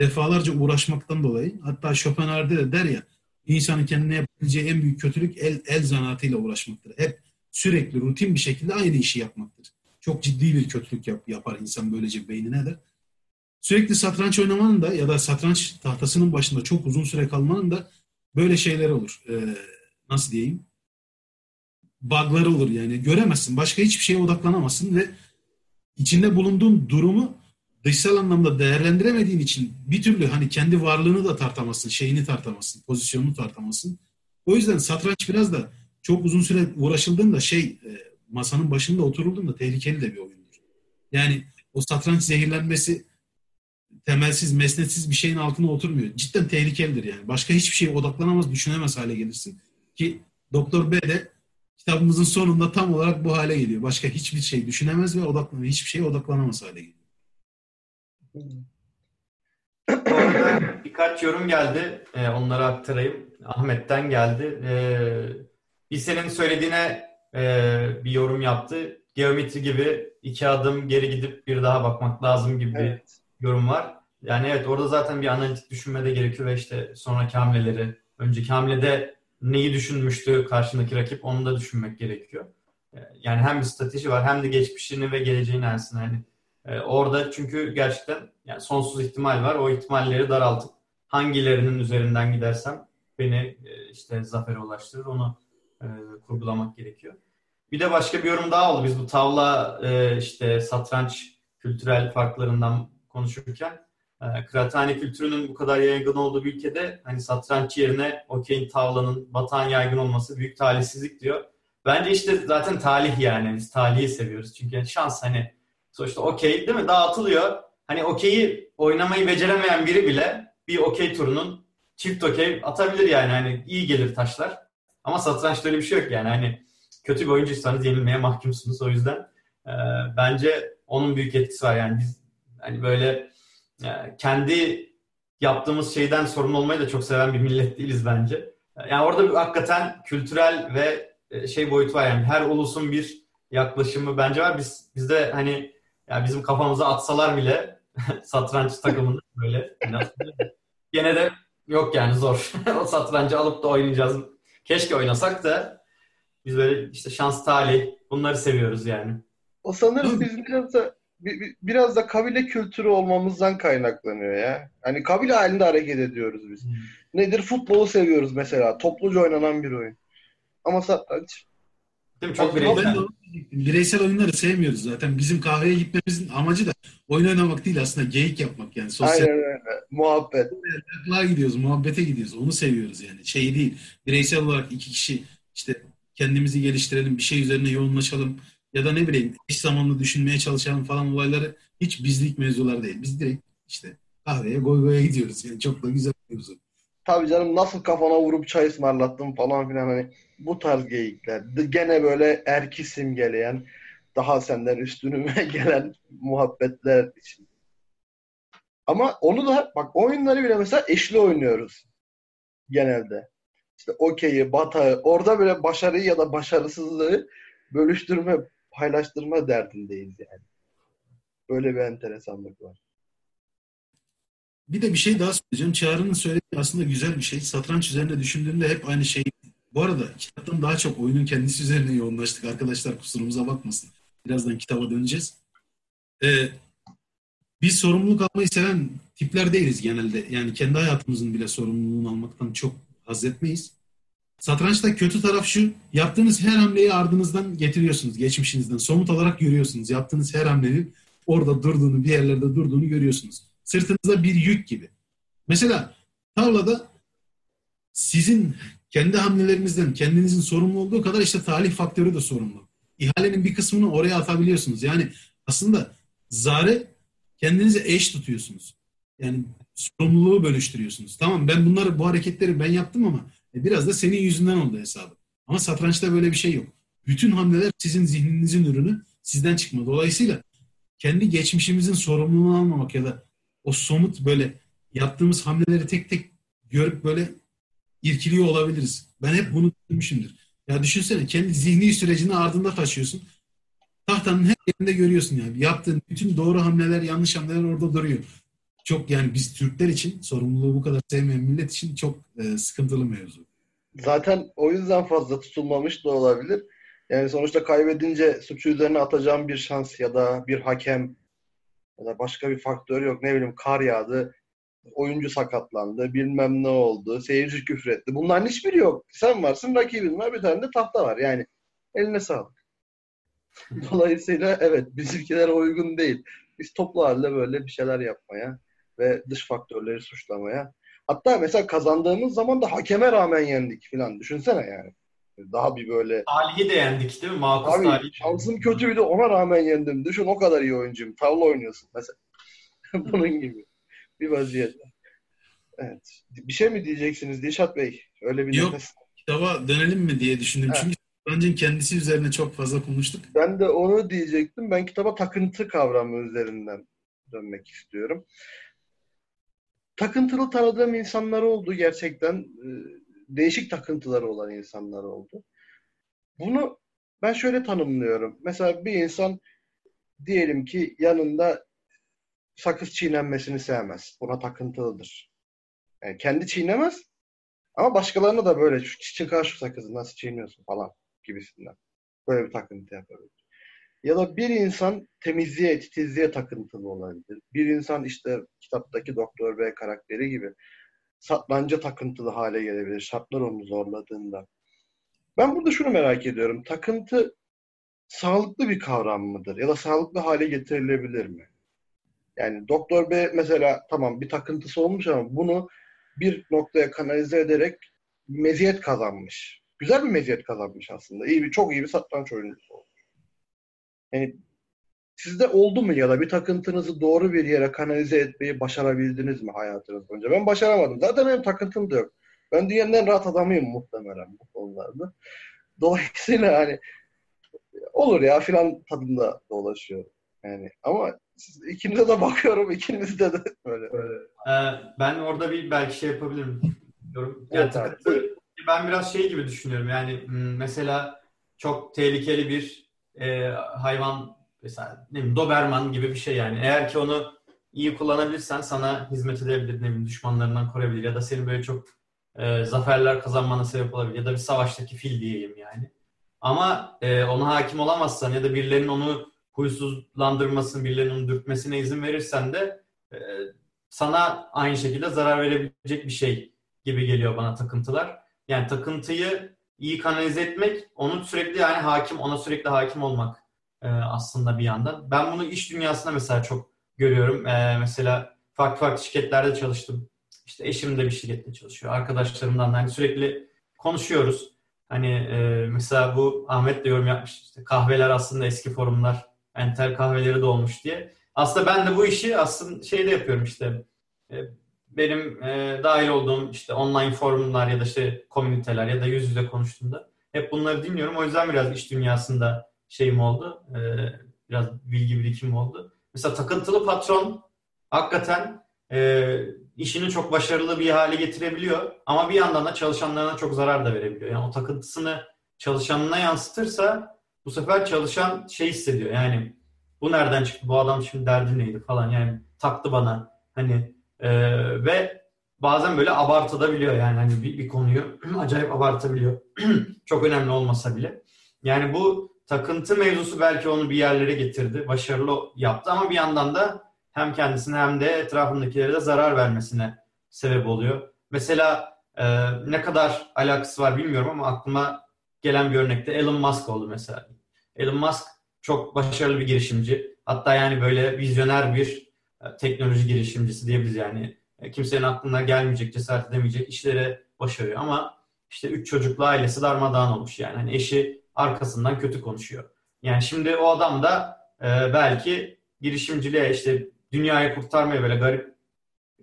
defalarca uğraşmaktan dolayı hatta Schopenhauer de der ya insanın kendine yapabileceği en büyük kötülük el, el zanaatıyla uğraşmaktır. Hep sürekli rutin bir şekilde aynı işi yapmaktır. Çok ciddi bir kötülük yap, yapar insan böylece beynine de. Sürekli satranç oynamanın da ya da satranç tahtasının başında çok uzun süre kalmanın da böyle şeyler olur. Ee, nasıl diyeyim? Bug'ları olur yani. Göremezsin. Başka hiçbir şeye odaklanamazsın ve içinde bulunduğun durumu dışsal anlamda değerlendiremediğin için bir türlü hani kendi varlığını da tartamazsın, şeyini tartamazsın, pozisyonunu tartamazsın. O yüzden satranç biraz da çok uzun süre uğraşıldığında şey e, masanın başında oturulduğunda tehlikeli de bir oyundur. Yani o satranç zehirlenmesi temelsiz, mesnetsiz bir şeyin altına oturmuyor. Cidden tehlikelidir yani. Başka hiçbir şeye odaklanamaz, düşünemez hale gelirsin. Ki Doktor B de kitabımızın sonunda tam olarak bu hale geliyor. Başka hiçbir şey düşünemez ve odaklanamaz, hiçbir şeye odaklanamaz hale geliyor. Birkaç yorum geldi. Ee, onları aktarayım. Ahmet'ten geldi. Ee, bir senin söylediğine e, bir yorum yaptı. Geometri gibi iki adım geri gidip bir daha bakmak lazım gibi Evet. bir yorum var. Yani evet orada zaten bir analitik düşünme de gerekiyor ve işte sonraki hamleleri, önceki hamlede neyi düşünmüştü karşındaki rakip onu da düşünmek gerekiyor. Ee, Yani hem bir strateji var hem de geçmişini ve geleceğini aslında hani e, orada çünkü gerçekten yani sonsuz ihtimal var. O ihtimalleri daraltıp hangilerinin üzerinden gidersem beni e, işte zafere ulaştırır onu e, kurgulamak gerekiyor. Bir de başka bir yorum daha oldu. Biz bu tavla e, işte satranç kültürel farklarından konuşurken e, kıraathane kültürünün bu kadar yaygın olduğu bir ülkede hani satranç yerine okeyin tavlanın batan yaygın olması büyük talihsizlik diyor. Bence işte zaten talih yani. Biz talihi seviyoruz. Çünkü şans hani sonuçta okey değil mi? Dağıtılıyor. Hani okeyi oynamayı beceremeyen biri bile bir okey turunun çift okey atabilir yani. Hani iyi gelir taşlar. Ama satrançta öyle bir şey yok yani. Hani kötü bir oyuncuysanız yenilmeye mahkumsunuz. O yüzden e, bence onun büyük etkisi var. Yani biz hani böyle e, kendi yaptığımız şeyden sorumlu olmayı da çok seven bir millet değiliz bence. Yani orada bir, hakikaten kültürel ve e, şey boyutu var yani. Her ulusun bir yaklaşımı bence var. Biz bizde hani yani bizim kafamıza atsalar bile satranç takımında böyle gene de yok yani zor. o satrancı alıp da oynayacağız. Keşke oynasak da biz böyle işte şans talih bunları seviyoruz yani. O sanırım biz biraz da bi- bi- biraz da kabile kültürü olmamızdan kaynaklanıyor ya. Hani kabile halinde hareket ediyoruz biz. Nedir? Futbolu seviyoruz mesela. Topluca oynanan bir oyun. Ama satranç Değil mi? Çok Ben de bireysel. Bireysel oyunları sevmiyoruz zaten. Bizim kahveye gitmemizin amacı da oyun oynamak değil aslında geyik yapmak yani. Sosyal Aynen öyle. Muhabbet. Muhabbetler gidiyoruz, muhabbete gidiyoruz. Onu seviyoruz yani. Şey değil. Bireysel olarak iki kişi işte kendimizi geliştirelim, bir şey üzerine yoğunlaşalım ya da ne bileyim eş zamanlı düşünmeye çalışalım falan olayları hiç bizlik mevzular değil. Biz direkt işte kahveye goy goya gidiyoruz. Yani çok da güzel bir mevzu. Tabii canım nasıl kafana vurup çay ısmarlattım falan filan hani bu tarz geyikler. Gene böyle erki simgeleyen, daha senden üstünüme gelen muhabbetler için. Ama onu da bak oyunları bile mesela eşli oynuyoruz genelde. İşte okeyi, batağı, orada bile başarıyı ya da başarısızlığı bölüştürme, paylaştırma derdindeyiz yani. Böyle bir enteresanlık var. Bir de bir şey daha söyleyeceğim. Çağrı'nın söylediği aslında güzel bir şey. Satranç üzerine düşündüğümde hep aynı şey. Bu arada kitaptan daha çok oyunun kendisi üzerine yoğunlaştık. Arkadaşlar kusurumuza bakmasın. Birazdan kitaba döneceğiz. Ee, biz sorumluluk almayı seven tipler değiliz genelde. Yani kendi hayatımızın bile sorumluluğunu almaktan çok haz etmeyiz. Satrançta kötü taraf şu. Yaptığınız her hamleyi ardınızdan getiriyorsunuz. Geçmişinizden. Somut olarak görüyorsunuz. Yaptığınız her hamlenin orada durduğunu, bir yerlerde durduğunu görüyorsunuz. Sırtınızda bir yük gibi. Mesela tavlada sizin kendi hamlelerinizden kendinizin sorumlu olduğu kadar işte talih faktörü de sorumlu. İhalenin bir kısmını oraya atabiliyorsunuz. Yani aslında zare kendinize eş tutuyorsunuz. Yani sorumluluğu bölüştürüyorsunuz. Tamam ben bunları bu hareketleri ben yaptım ama e, biraz da senin yüzünden oldu hesabı. Ama satrançta böyle bir şey yok. Bütün hamleler sizin zihninizin ürünü sizden çıkma. Dolayısıyla kendi geçmişimizin sorumluluğunu almamak ya da o somut böyle yaptığımız hamleleri tek tek görüp böyle irkiliyor olabiliriz. Ben hep bunu düşünmüşümdür. Ya düşünsene kendi zihni sürecini ardında taşıyorsun. Tahtanın her yerinde görüyorsun yani. Yaptığın bütün doğru hamleler, yanlış hamleler orada duruyor. Çok yani biz Türkler için sorumluluğu bu kadar sevmeyen millet için çok e, sıkıntılı mevzu. Zaten o yüzden fazla tutulmamış da olabilir. Yani sonuçta kaybedince suçu üzerine atacağım bir şans ya da bir hakem ya da başka bir faktör yok. Ne bileyim kar yağdı, oyuncu sakatlandı, bilmem ne oldu, seyirci küfretti. Bunların hiçbiri yok. Sen varsın, rakibin var, bir tane de tahta var. Yani eline sağlık. Dolayısıyla evet bizimkilere uygun değil. Biz toplu halde böyle bir şeyler yapmaya ve dış faktörleri suçlamaya. Hatta mesela kazandığımız zaman da hakeme rağmen yendik filan. Düşünsene yani. Daha bir böyle Talihi de yendik değil mi? Makus Abi talihi. şansım kötüydü ona rağmen yendim. Düşün o kadar iyi oyuncuyum. Tavla oynuyorsun mesela. Bunun gibi bir vaziyet. Evet. Bir şey mi diyeceksiniz Dilşat Bey? Öyle bir Yok. nefes. Kitaba dönelim mi diye düşündüm. Evet. Çünkü satrancın kendisi üzerine çok fazla konuştuk. Ben de onu diyecektim. Ben kitaba takıntı kavramı üzerinden dönmek istiyorum. Takıntılı tanıdığım insanlar oldu gerçekten. Değişik takıntıları olan insanlar oldu. Bunu ben şöyle tanımlıyorum. Mesela bir insan diyelim ki yanında sakız çiğnenmesini sevmez. Buna takıntılıdır. Yani kendi çiğnemez ama başkalarına da böyle "Şu- çıkar şu sakızı nasıl çiğniyorsun falan gibisinden. Böyle bir takıntı yapabilir. Ya da bir insan temizliğe, titizliğe takıntılı olabilir. Bir insan işte kitaptaki Doktor B karakteri gibi satranca takıntılı hale gelebilir. Şartlar onu zorladığında. Ben burada şunu merak ediyorum. Takıntı sağlıklı bir kavram mıdır? Ya da sağlıklı hale getirilebilir mi? Yani Doktor B mesela tamam bir takıntısı olmuş ama bunu bir noktaya kanalize ederek meziyet kazanmış. Güzel bir meziyet kazanmış aslında. İyi bir, çok iyi bir satranç oyuncusu olmuş. Yani sizde oldu mu ya da bir takıntınızı doğru bir yere kanalize etmeyi başarabildiniz mi hayatınız boyunca? Ben başaramadım. Zaten benim takıntım da yok. Ben dünyanın en rahat adamıyım muhtemelen bu konularda. Dolayısıyla hani olur ya filan tadında dolaşıyorum. Yani ama siz, ikinize de bakıyorum. ikinizde de böyle. böyle. Ee, ben orada bir belki şey yapabilirim. Diyorum. Yani Evet abi, takıntı- ben biraz şey gibi düşünüyorum. Yani hmm, mesela çok tehlikeli bir e, hayvan mesela ne Doberman gibi bir şey yani. Eğer ki onu iyi kullanabilirsen sana hizmet edebilir, ne düşmanlarından koruyabilir ya da senin böyle çok e, zaferler kazanmana sebep olabilir ya da bir savaştaki fil diyeyim yani. Ama e, ona hakim olamazsan ya da birilerinin onu huysuzlandırmasını, birilerinin onu dürtmesine izin verirsen de e, sana aynı şekilde zarar verebilecek bir şey gibi geliyor bana takıntılar. Yani takıntıyı iyi kanalize etmek, onu sürekli yani hakim, ona sürekli hakim olmak e, aslında bir yandan. Ben bunu iş dünyasında mesela çok görüyorum. E, mesela farklı farklı şirketlerde çalıştım. İşte eşim de bir şirkette çalışıyor. Arkadaşlarımdan da hani sürekli konuşuyoruz. Hani e, mesela bu Ahmet de yorum yapmış. İşte kahveler aslında eski forumlar. Entel kahveleri de olmuş diye. Aslında ben de bu işi aslında şeyde yapıyorum işte. E, benim e, dahil olduğum işte online forumlar ya da işte komüniteler ya da yüz yüze konuştuğumda hep bunları dinliyorum. O yüzden biraz iş dünyasında şeyim oldu. E, biraz bilgi birikimim oldu. Mesela takıntılı patron hakikaten e, işini çok başarılı bir hale getirebiliyor. Ama bir yandan da çalışanlarına çok zarar da verebiliyor. Yani o takıntısını çalışanına yansıtırsa bu sefer çalışan şey hissediyor. Yani bu nereden çıktı? Bu adam şimdi derdi neydi falan. Yani taktı bana. Hani e, ve bazen böyle abartabiliyor yani hani bir, bir konuyu acayip abartabiliyor. çok önemli olmasa bile. Yani bu takıntı mevzusu belki onu bir yerlere getirdi. Başarılı yaptı ama bir yandan da hem kendisine hem de etrafındakilere de zarar vermesine sebep oluyor. Mesela e, ne kadar alakası var bilmiyorum ama aklıma gelen bir örnekte Elon Musk oldu mesela. Elon Musk çok başarılı bir girişimci. Hatta yani böyle vizyoner bir e, teknoloji girişimcisi diyebiliriz yani. E, kimsenin aklına gelmeyecek, cesaret edemeyecek işlere başarıyor ama işte üç çocuklu ailesi darmadağın olmuş yani. Hani eşi arkasından kötü konuşuyor. Yani şimdi o adam da e, belki girişimciliğe işte dünyayı kurtarmaya böyle garip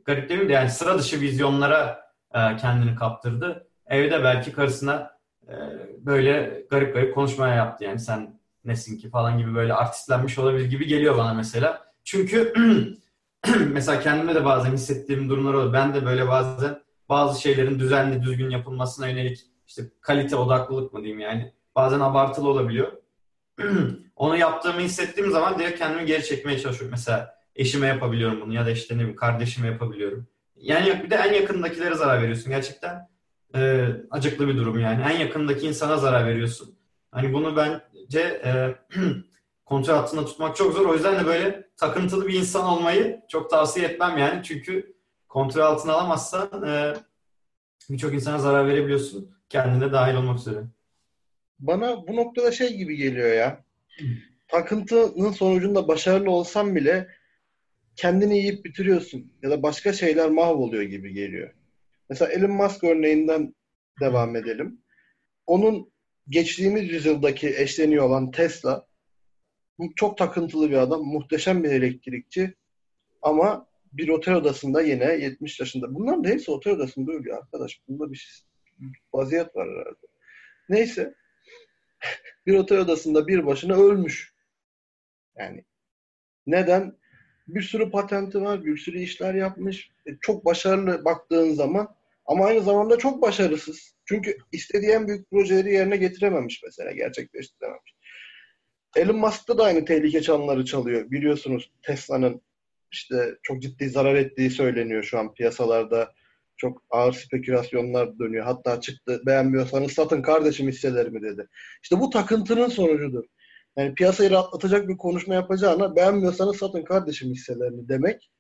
garip demeyeyim de yani sıra dışı vizyonlara e, kendini kaptırdı. Evde belki karısına e, böyle garip garip konuşmaya yaptı yani sen nesin ki falan gibi böyle artistlenmiş olabilir gibi geliyor bana mesela. Çünkü mesela kendime de bazen hissettiğim durumlar oluyor. Ben de böyle bazen bazı şeylerin düzenli düzgün yapılmasına yönelik işte kalite odaklılık mı diyeyim yani bazen abartılı olabiliyor. Onu yaptığımı hissettiğim zaman direkt kendimi geri çekmeye çalışıyorum. Mesela eşime yapabiliyorum bunu ya da işte ne bileyim kardeşime yapabiliyorum. Yani bir de en yakındakilere zarar veriyorsun. Gerçekten e, acıklı bir durum yani. En yakındaki insana zarar veriyorsun. Hani bunu bence e, kontrol altında tutmak çok zor. O yüzden de böyle takıntılı bir insan olmayı çok tavsiye etmem yani. Çünkü kontrol altına alamazsan e, birçok insana zarar verebiliyorsun. Kendine dahil olmak üzere. Bana bu noktada şey gibi geliyor ya. Takıntının sonucunda başarılı olsam bile kendini yiyip bitiriyorsun ya da başka şeyler mahvoluyor gibi geliyor. Mesela Elon Musk örneğinden devam edelim. Onun geçtiğimiz yüzyıldaki eşleniyor olan Tesla çok takıntılı bir adam, muhteşem bir elektrikçi ama bir otel odasında yine 70 yaşında. Bunların da hepsi otel odasında ölüyor arkadaş. Bunda bir şey, vaziyet var herhalde. Neyse. Bir otel odasında bir başına ölmüş. Yani neden? bir sürü patenti var, bir sürü işler yapmış. E, çok başarılı baktığın zaman ama aynı zamanda çok başarısız. Çünkü istediği en büyük projeleri yerine getirememiş mesela, gerçekleştirememiş. Elon Musk'ta da aynı tehlike çanları çalıyor. Biliyorsunuz Tesla'nın işte çok ciddi zarar ettiği söyleniyor şu an piyasalarda. Çok ağır spekülasyonlar dönüyor. Hatta çıktı beğenmiyorsanız satın kardeşim hisselerimi dedi. İşte bu takıntının sonucudur. Yani piyasayı rahatlatacak bir konuşma yapacağına beğenmiyorsanız satın kardeşim hisselerini demek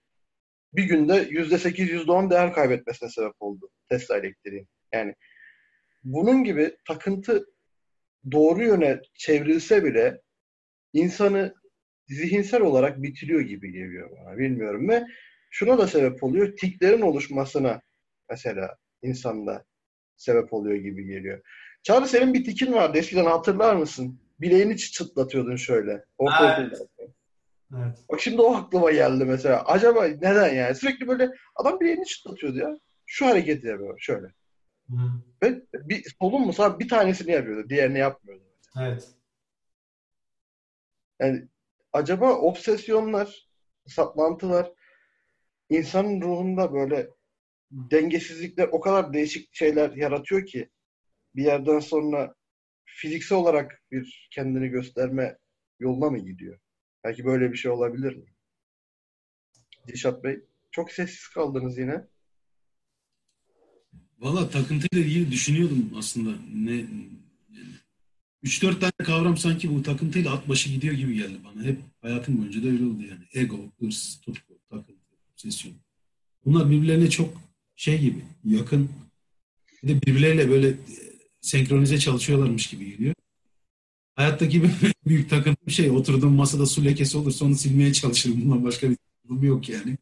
bir günde yüzde sekiz, yüzde on değer kaybetmesine sebep oldu Tesla elektriğin. Yani bunun gibi takıntı doğru yöne çevrilse bile insanı zihinsel olarak bitiriyor gibi geliyor bana. Bilmiyorum ve şuna da sebep oluyor. Tiklerin oluşmasına mesela insanda sebep oluyor gibi geliyor. Çağrı senin bir tikin vardı eskiden hatırlar mısın? bileğini çıtlatıyordun şöyle. Evet. evet. Bak şimdi o aklıma geldi mesela. Acaba neden yani? Sürekli böyle adam bileğini çıtlatıyordu ya. Şu hareketi yapıyor şöyle. Hı. Ve bir solun mu sağ bir tanesini yapıyordu. Diğerini yapmıyordu. Evet. Yani acaba obsesyonlar, saplantılar insanın ruhunda böyle dengesizlikler o kadar değişik şeyler yaratıyor ki bir yerden sonra fiziksel olarak bir kendini gösterme yoluna mı gidiyor? Belki böyle bir şey olabilir mi? Dişat Bey, çok sessiz kaldınız yine. Valla takıntıyla ilgili düşünüyordum aslında. Ne 3-4 tane kavram sanki bu takıntıyla at başı gidiyor gibi geldi bana. Hep hayatım boyunca da öyle oldu yani. Ego, hırs, tutku, takıntı, obsesyon. Bunlar birbirlerine çok şey gibi, yakın. Bir de birbirleriyle böyle senkronize çalışıyorlarmış gibi geliyor. Hayattaki bir büyük takıntım şey oturduğum masada su lekesi olursa onu silmeye çalışırım. Bundan başka bir durum yok yani.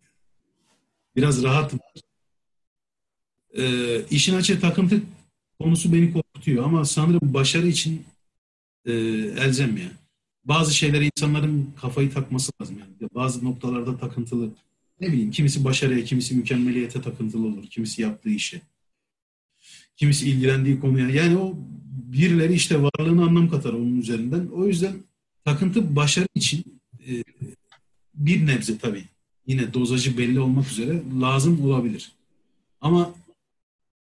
Biraz rahatım. Ee, işin açığı takıntı konusu beni korkutuyor ama sanırım başarı için e, elzem ya. Bazı şeyler insanların kafayı takması lazım yani. Bazı noktalarda takıntılı. Ne bileyim kimisi başarıya, kimisi mükemmeliyete takıntılı olur. Kimisi yaptığı işe. Kimisi ilgilendiği konuya. Yani o birileri işte varlığına anlam katar onun üzerinden. O yüzden takıntı başarı için e, bir nebze tabii yine dozajı belli olmak üzere lazım olabilir. Ama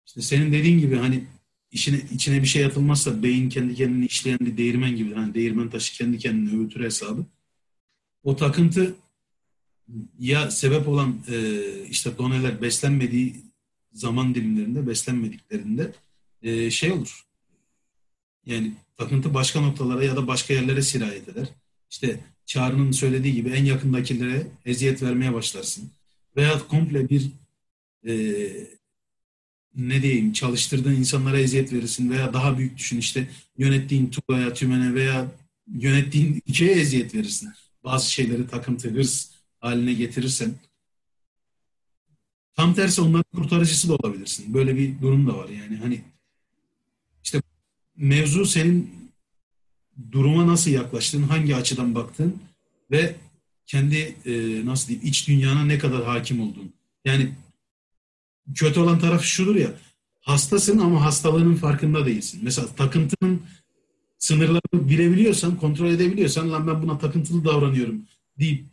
işte senin dediğin gibi hani işine, içine bir şey atılmazsa beyin kendi kendini işleyen bir değirmen gibi. Hani değirmen taşı kendi kendini öğütür hesabı. O takıntı ya sebep olan e, işte doneler beslenmediği zaman dilimlerinde, beslenmediklerinde e, şey olur. Yani takıntı başka noktalara ya da başka yerlere sirayet eder. İşte Çağrı'nın söylediği gibi en yakındakilere eziyet vermeye başlarsın. Veya komple bir e, ne diyeyim çalıştırdığın insanlara eziyet verirsin veya daha büyük düşün işte yönettiğin Tugay'a, Tümen'e veya yönettiğin ülkeye eziyet verirsin. Bazı şeyleri takıntı, hırs haline getirirsen tam tersi onların kurtarıcısı da olabilirsin. Böyle bir durum da var yani hani işte mevzu senin duruma nasıl yaklaştığın, hangi açıdan baktığın ve kendi e, nasıl diyeyim iç dünyana ne kadar hakim olduğun. Yani kötü olan taraf şudur ya hastasın ama hastalığının farkında değilsin. Mesela takıntının sınırlarını bilebiliyorsan, kontrol edebiliyorsan lan ben buna takıntılı davranıyorum deyip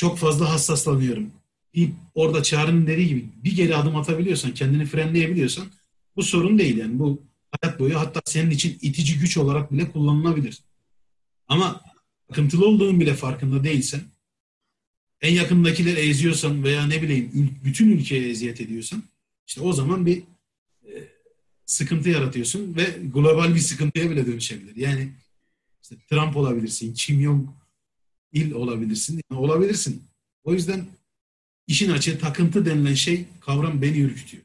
çok fazla hassaslanıyorum deyip orada çağrının dediği gibi bir geri adım atabiliyorsan, kendini frenleyebiliyorsan bu sorun değil yani. Bu hayat boyu hatta senin için itici güç olarak bile kullanılabilir. Ama takıntılı olduğun bile farkında değilsen en yakındakileri eziyorsan veya ne bileyim bütün ülkeye eziyet ediyorsan işte o zaman bir e, sıkıntı yaratıyorsun ve global bir sıkıntıya bile dönüşebilir. Yani işte Trump olabilirsin, Kim Jong il olabilirsin, yani olabilirsin. O yüzden işin açığı takıntı denilen şey kavram beni ürkütüyor.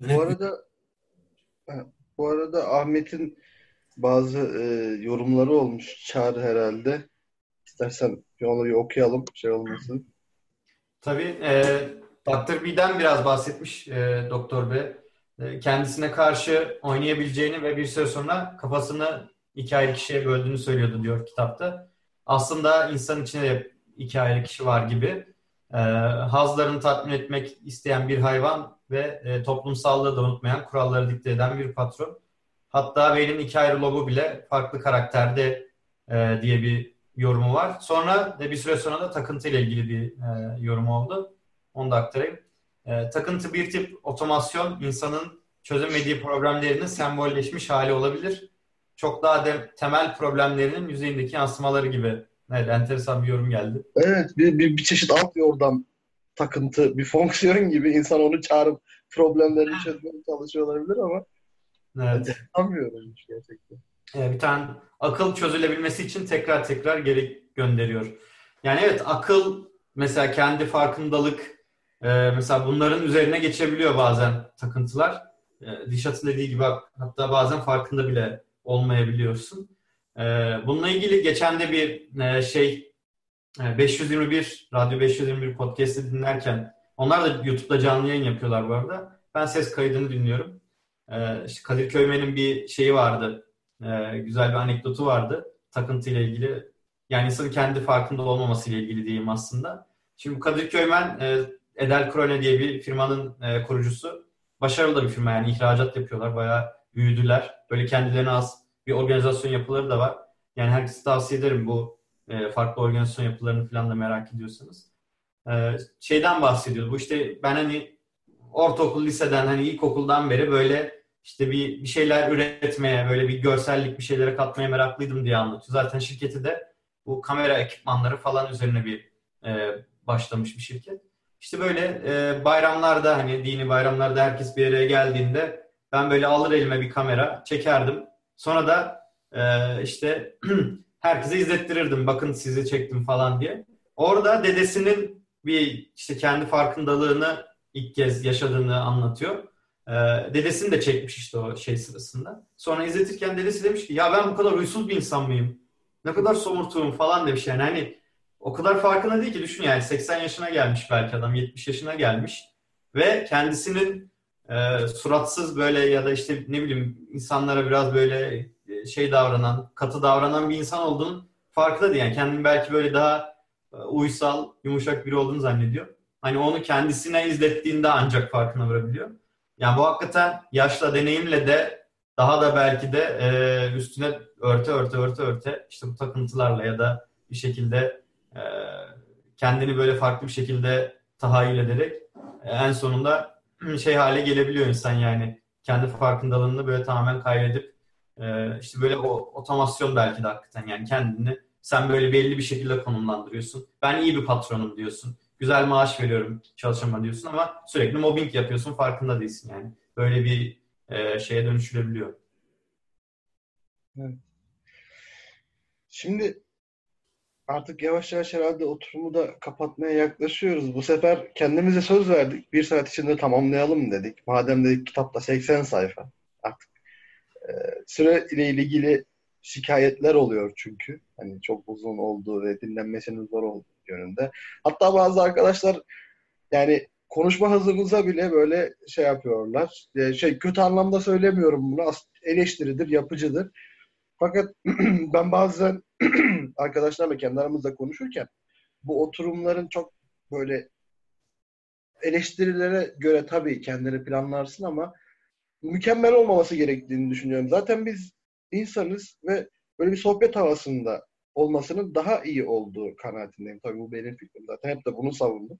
Ben bu arada bu arada Ahmet'in bazı e, yorumları olmuş Çağrı herhalde. İstersen bir onları okuyalım şey olmasın. Tabii. E, Dr. B'den biraz bahsetmiş e, Doktor B. E, kendisine karşı oynayabileceğini ve bir süre sonra kafasını iki ayrı kişiye böldüğünü söylüyordu diyor kitapta. Aslında insan içinde de iki ayrı kişi var gibi. E, hazlarını tatmin etmek isteyen bir hayvan ve e, toplumsallığı da unutmayan, kuralları dikte eden bir patron. Hatta Bale'in iki ayrı logo bile farklı karakterde e, diye bir yorumu var. Sonra de bir süre sonra da takıntı ile ilgili bir e, yorum oldu. Onu da aktarayım. E, takıntı bir tip otomasyon insanın çözemediği problemlerinin sembolleşmiş hali olabilir. Çok daha de, temel problemlerinin yüzeyindeki yansımaları gibi. Evet, enteresan bir yorum geldi. Evet, bir, bir, bir çeşit alt yordam takıntı, bir fonksiyon gibi insan onu çağırıp problemlerini çözmeye çalışıyor olabilir ama evet. anlamıyorum gerçekten. Ee, bir tane akıl çözülebilmesi için tekrar tekrar geri gönderiyor. Yani evet akıl mesela kendi farkındalık e, mesela bunların üzerine geçebiliyor bazen takıntılar. E, Dişat'ın dediği gibi hatta bazen farkında bile olmayabiliyorsun. E, bununla ilgili geçen de bir e, şey e, 521 Radyo 521 podcast'i dinlerken onlar da YouTube'da canlı yayın yapıyorlar bu arada. Ben ses kaydını dinliyorum. E, işte Kadir Köymen'in bir şeyi vardı. E, güzel bir anekdotu vardı takıntı ile ilgili. Yani insanın kendi farkında olmaması ile ilgili diyeyim aslında. Şimdi Kadir Köymen e, Edel Krone diye bir firmanın e, kurucusu. Başarılı da bir firma yani ihracat yapıyorlar. Bayağı büyüdüler. Böyle kendilerine az bir organizasyon yapıları da var. Yani herkese tavsiye ederim bu e, farklı organizasyon yapılarını falan da merak ediyorsanız. E, şeyden bahsediyor. Bu işte ben hani ortaokul, liseden hani ilkokuldan beri böyle işte bir, bir şeyler üretmeye, böyle bir görsellik bir şeylere katmaya meraklıydım diye anlatıyor. Zaten şirketi de bu kamera ekipmanları falan üzerine bir e, başlamış bir şirket. İşte böyle e, bayramlarda hani dini bayramlarda herkes bir araya geldiğinde ben böyle alır elime bir kamera çekerdim. Sonra da e, işte herkese izlettirirdim. Bakın sizi çektim falan diye. Orada dedesinin bir işte kendi farkındalığını ilk kez yaşadığını anlatıyor. Ee, dedesini de çekmiş işte o şey sırasında. Sonra izletirken dedesi demiş ki ya ben bu kadar huysuz bir insan mıyım? Ne kadar somurtuğum falan demiş yani. Hani o kadar farkında değil ki düşün yani 80 yaşına gelmiş belki adam 70 yaşına gelmiş ve kendisinin e, suratsız böyle ya da işte ne bileyim insanlara biraz böyle e, şey davranan, katı davranan bir insan olduğunu farkında değil. Yani kendini belki böyle daha e, uysal, yumuşak biri olduğunu zannediyor. Hani onu kendisine izlettiğinde ancak farkına varabiliyor. Yani bu hakikaten yaşla, deneyimle de daha da belki de e, üstüne örte örte örte örte işte bu takıntılarla ya da bir şekilde e, kendini böyle farklı bir şekilde tahayyül ederek e, en sonunda şey hale gelebiliyor insan yani kendi farkındalığını böyle tamamen kaybedip e, işte böyle o otomasyon belki de hakikaten yani kendini sen böyle belli bir şekilde konumlandırıyorsun. Ben iyi bir patronum diyorsun. Güzel maaş veriyorum çalışama diyorsun ama sürekli mobbing yapıyorsun farkında değilsin yani. Böyle bir e, şeye dönüşülebiliyor. Evet. Şimdi artık yavaş yavaş herhalde oturumu da kapatmaya yaklaşıyoruz. Bu sefer kendimize söz verdik. Bir saat içinde tamamlayalım dedik. Madem dedik kitapta 80 sayfa. Artık e, süre ile ilgili şikayetler oluyor çünkü. Hani çok uzun olduğu ve dinlenmesinin zor olduğu yönünde. Hatta bazı arkadaşlar yani konuşma hızımıza bile böyle şey yapıyorlar. E, şey kötü anlamda söylemiyorum bunu. Eleştiridir, yapıcıdır. Fakat ben bazen arkadaşlarla kendi aramızda konuşurken bu oturumların çok böyle eleştirilere göre tabii kendini planlarsın ama mükemmel olmaması gerektiğini düşünüyorum. Zaten biz insanız ve böyle bir sohbet havasında olmasının daha iyi olduğu kanaatindeyim. Tabii bu benim fikrim zaten. Hep de bunu savundum.